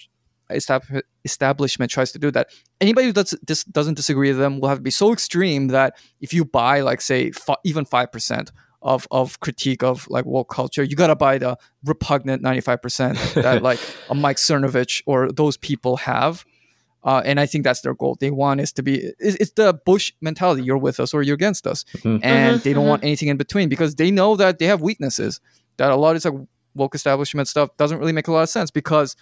establishment tries to do. That anybody who does this doesn't disagree with them will have to be so extreme that if you buy like say fi- even five percent of of critique of like woke culture, you gotta buy the repugnant ninety five percent that like [LAUGHS] a Mike Cernovich or those people have. Uh, and I think that's their goal. They want is to be it's, it's the Bush mentality: you're with us or you're against us, Mhm. and Mhm, they don't mhm. want anything in between because they know that they have weaknesses. That a lot of this like woke establishment stuff doesn't really make a lot of sense because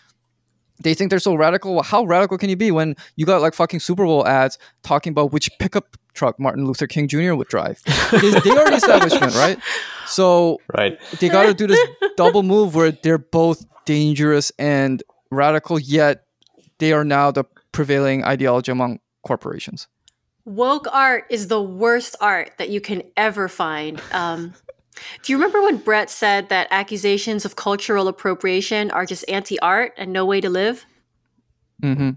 they think they're so radical. How radical can you be when you got like fucking Super Bowl ads talking about which pickup truck Martin Luther King Jr. would drive? [LAUGHS] they, they are the establishment, right? So right, they got to do this double move where they're both dangerous and radical, yet they are now the prevailing ideology among corporations. Woke art is the worst art that you can ever find. Um, do you remember when Bret said that accusations of cultural appropriation are just anti art and no way to live? Mm-hmm.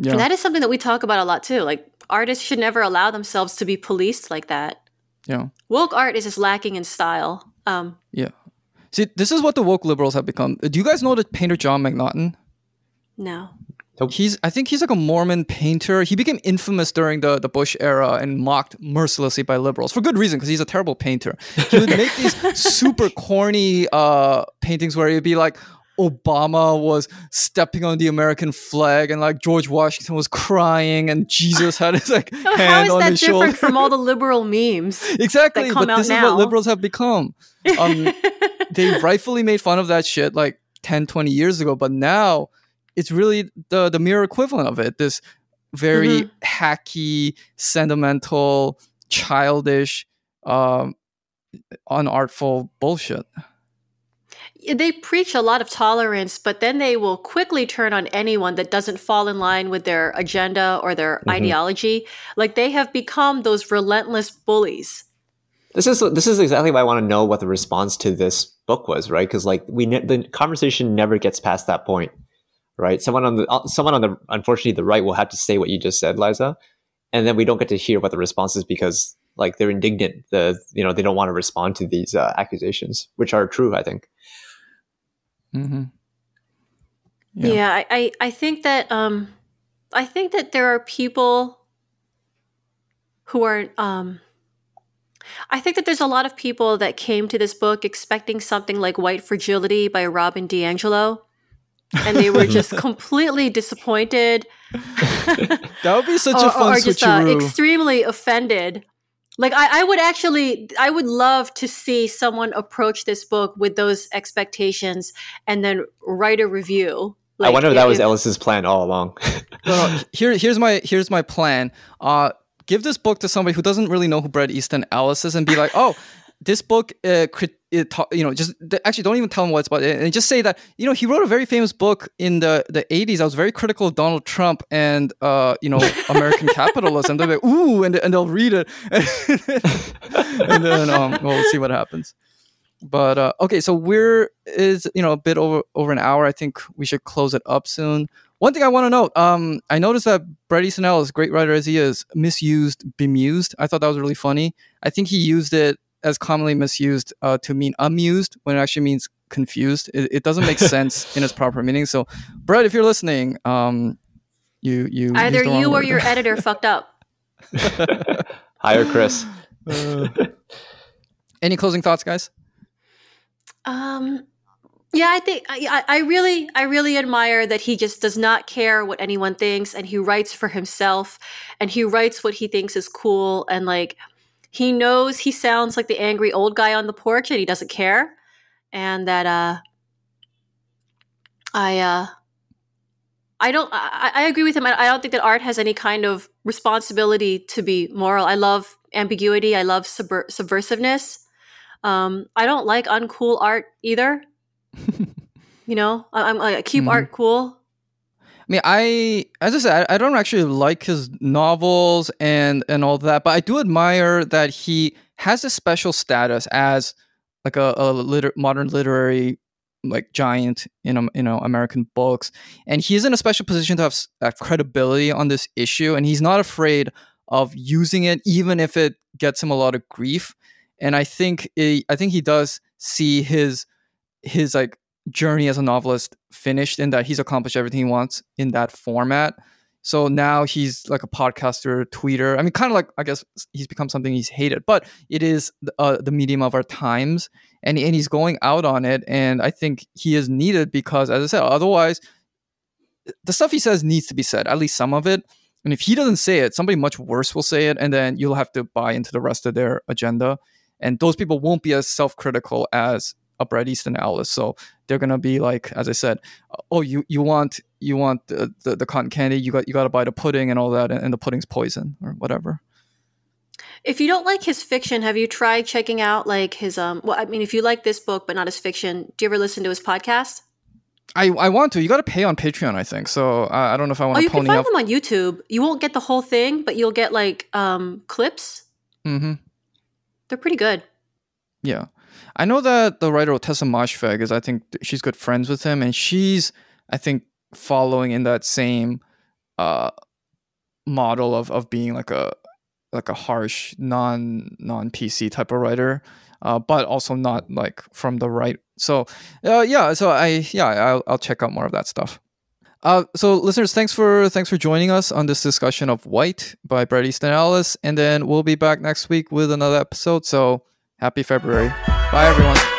Yeah. And that is something that we talk about a lot too. Like, artists should never allow themselves to be policed like that. yeah. Woke art is just lacking in style. Um, Yeah. See, this is what the woke liberals have become. Do you guys know the painter Jon McNaughton? no. He's I think he's like a Mormon painter. He became infamous during the, the Bush era and mocked mercilessly by liberals for good reason because he's a terrible painter. He would make these [LAUGHS] super corny uh, paintings where he'd be like Obama was stepping on the American flag and like George Washington was crying and Jesus had his like [LAUGHS] How hand is on that his different shoulder. from all the liberal [LAUGHS] memes? exactly, that but this is what liberals have become. Um, [LAUGHS] they rightfully made fun of that shit like 10 20 years ago but now it's really the the mirror equivalent of it this very Mhm. hacky sentimental childish um unartful bullshit they preach a lot of tolerance, but then they will quickly turn on anyone that doesn't fall in line with their agenda or their Mhm. ideology. Like they have become those relentless bullies. this is this is exactly why I want to know what the response to this book was, right? Because like we ne- the conversation never gets past that point, right? Someone on the uh, someone on the unfortunately the right will have to say what you just said, Liza, and then we don't get to hear what the response is because like they're indignant. The you know they don't want to respond to these uh, accusations, which are true, I think. Mm-hmm. Yeah. Yeah, I, I, I think that um I think that there are people who are um I think that there's a lot of people that came to this book expecting something like White Fragility by Robin DiAngelo. And they were just [LAUGHS] completely disappointed. that would be such or, a fun or just uh, extremely offended. Like I, I would actually, I would love to see someone approach this book with those expectations and then write a review. I wonder if that was if- Ellis's plan all along. [LAUGHS] No, no, here, here's my here's my plan. Uh, give this book to somebody who doesn't really know who Bret Easton Ellis is, and be like, "Oh, this book, uh, it ta- you know, just actually don't even tell him what it's about, and just say that you know he wrote a very famous book in the the '80s. I was very critical of Donald Trump and uh, you know [LAUGHS] American capitalism. They're like, "Ooh," and and they'll read it, [LAUGHS] and then um, we'll see what happens. But uh, okay, so we're is you know a bit over over an hour. I think we should close it up soon. One thing I want to note, um, I noticed that Bret Easton Ellis, great writer as he is, misused "bemused." I thought that was really funny. I think he used it as commonly misused uh, to mean amused when it actually means confused. It, it doesn't make [LAUGHS] sense in its proper meaning. So, Bret, if you're listening, um, you you Either used the wrong you or word your editor [LAUGHS] fucked up. [LAUGHS] Hire Chris. Uh, any closing thoughts, guys? Um, yeah, I think I, I I really, I really admire that he just does not care what anyone thinks, and he writes for himself, and he writes what he thinks is cool, and like he knows he sounds like the angry old guy on the porch, and he doesn't care, and that uh, I uh, I don't, I, I agree with him. I, I don't think that art has any kind of responsibility to be moral. I love ambiguity. I love subver- subversiveness. Um, I don't like uncool art either. [LAUGHS] you know, I, I'm I keep Mhm. art cool. I mean, I as I said, I, I don't actually like his novels and and all that, but I do admire that he has a special status as like a, a liter- modern literary like giant in um, you know American books, and he's in a special position to have, have credibility on this issue, and he's not afraid of using it, even if it gets him a lot of grief. And I think it, I think he does see his his like journey as a novelist finished in that he's accomplished everything he wants in that format. So now he's like a podcaster, tweeter. I mean, kind of like I guess he's become something he's hated, but it is uh, the medium of our times, and and he's going out on it. And I think he is needed because, as I said, otherwise, the stuff he says needs to be said. At least some of it. And if he doesn't say it, somebody much worse will say it, and then you'll have to buy into the rest of their agenda. And those people won't be as self-critical as a Bret Easton Ellis. So they're gonna be like, as I said, oh, you you want you want the, the, the cotton candy, you got you got to buy the pudding and all that, and, and the pudding's poison or whatever. If you don't like his fiction, have you tried checking out like his um? Well, I mean, if you like this book but not his fiction, do you ever listen to his podcast? I, I want to. You got to pay on Patreon, I think. So I, I don't know if I want to. Oh, you can find up. them on YouTube. You won't get the whole thing, but you'll get like um clips. Mm-hmm. They're pretty good. Yeah, I know that the writer Tessa Moshfegh is. I think she's good friends with him, and she's I think following in that same uh model of of being like a like a harsh non non PC type of writer, uh, but also not like from the right. So uh, yeah, so I yeah I'll, I'll check out more of that stuff. Uh, so listeners, thanks for thanks for joining us on this discussion of White by Bret Easton Ellis, and then we'll be back next week with another episode. So happy February! Bye everyone.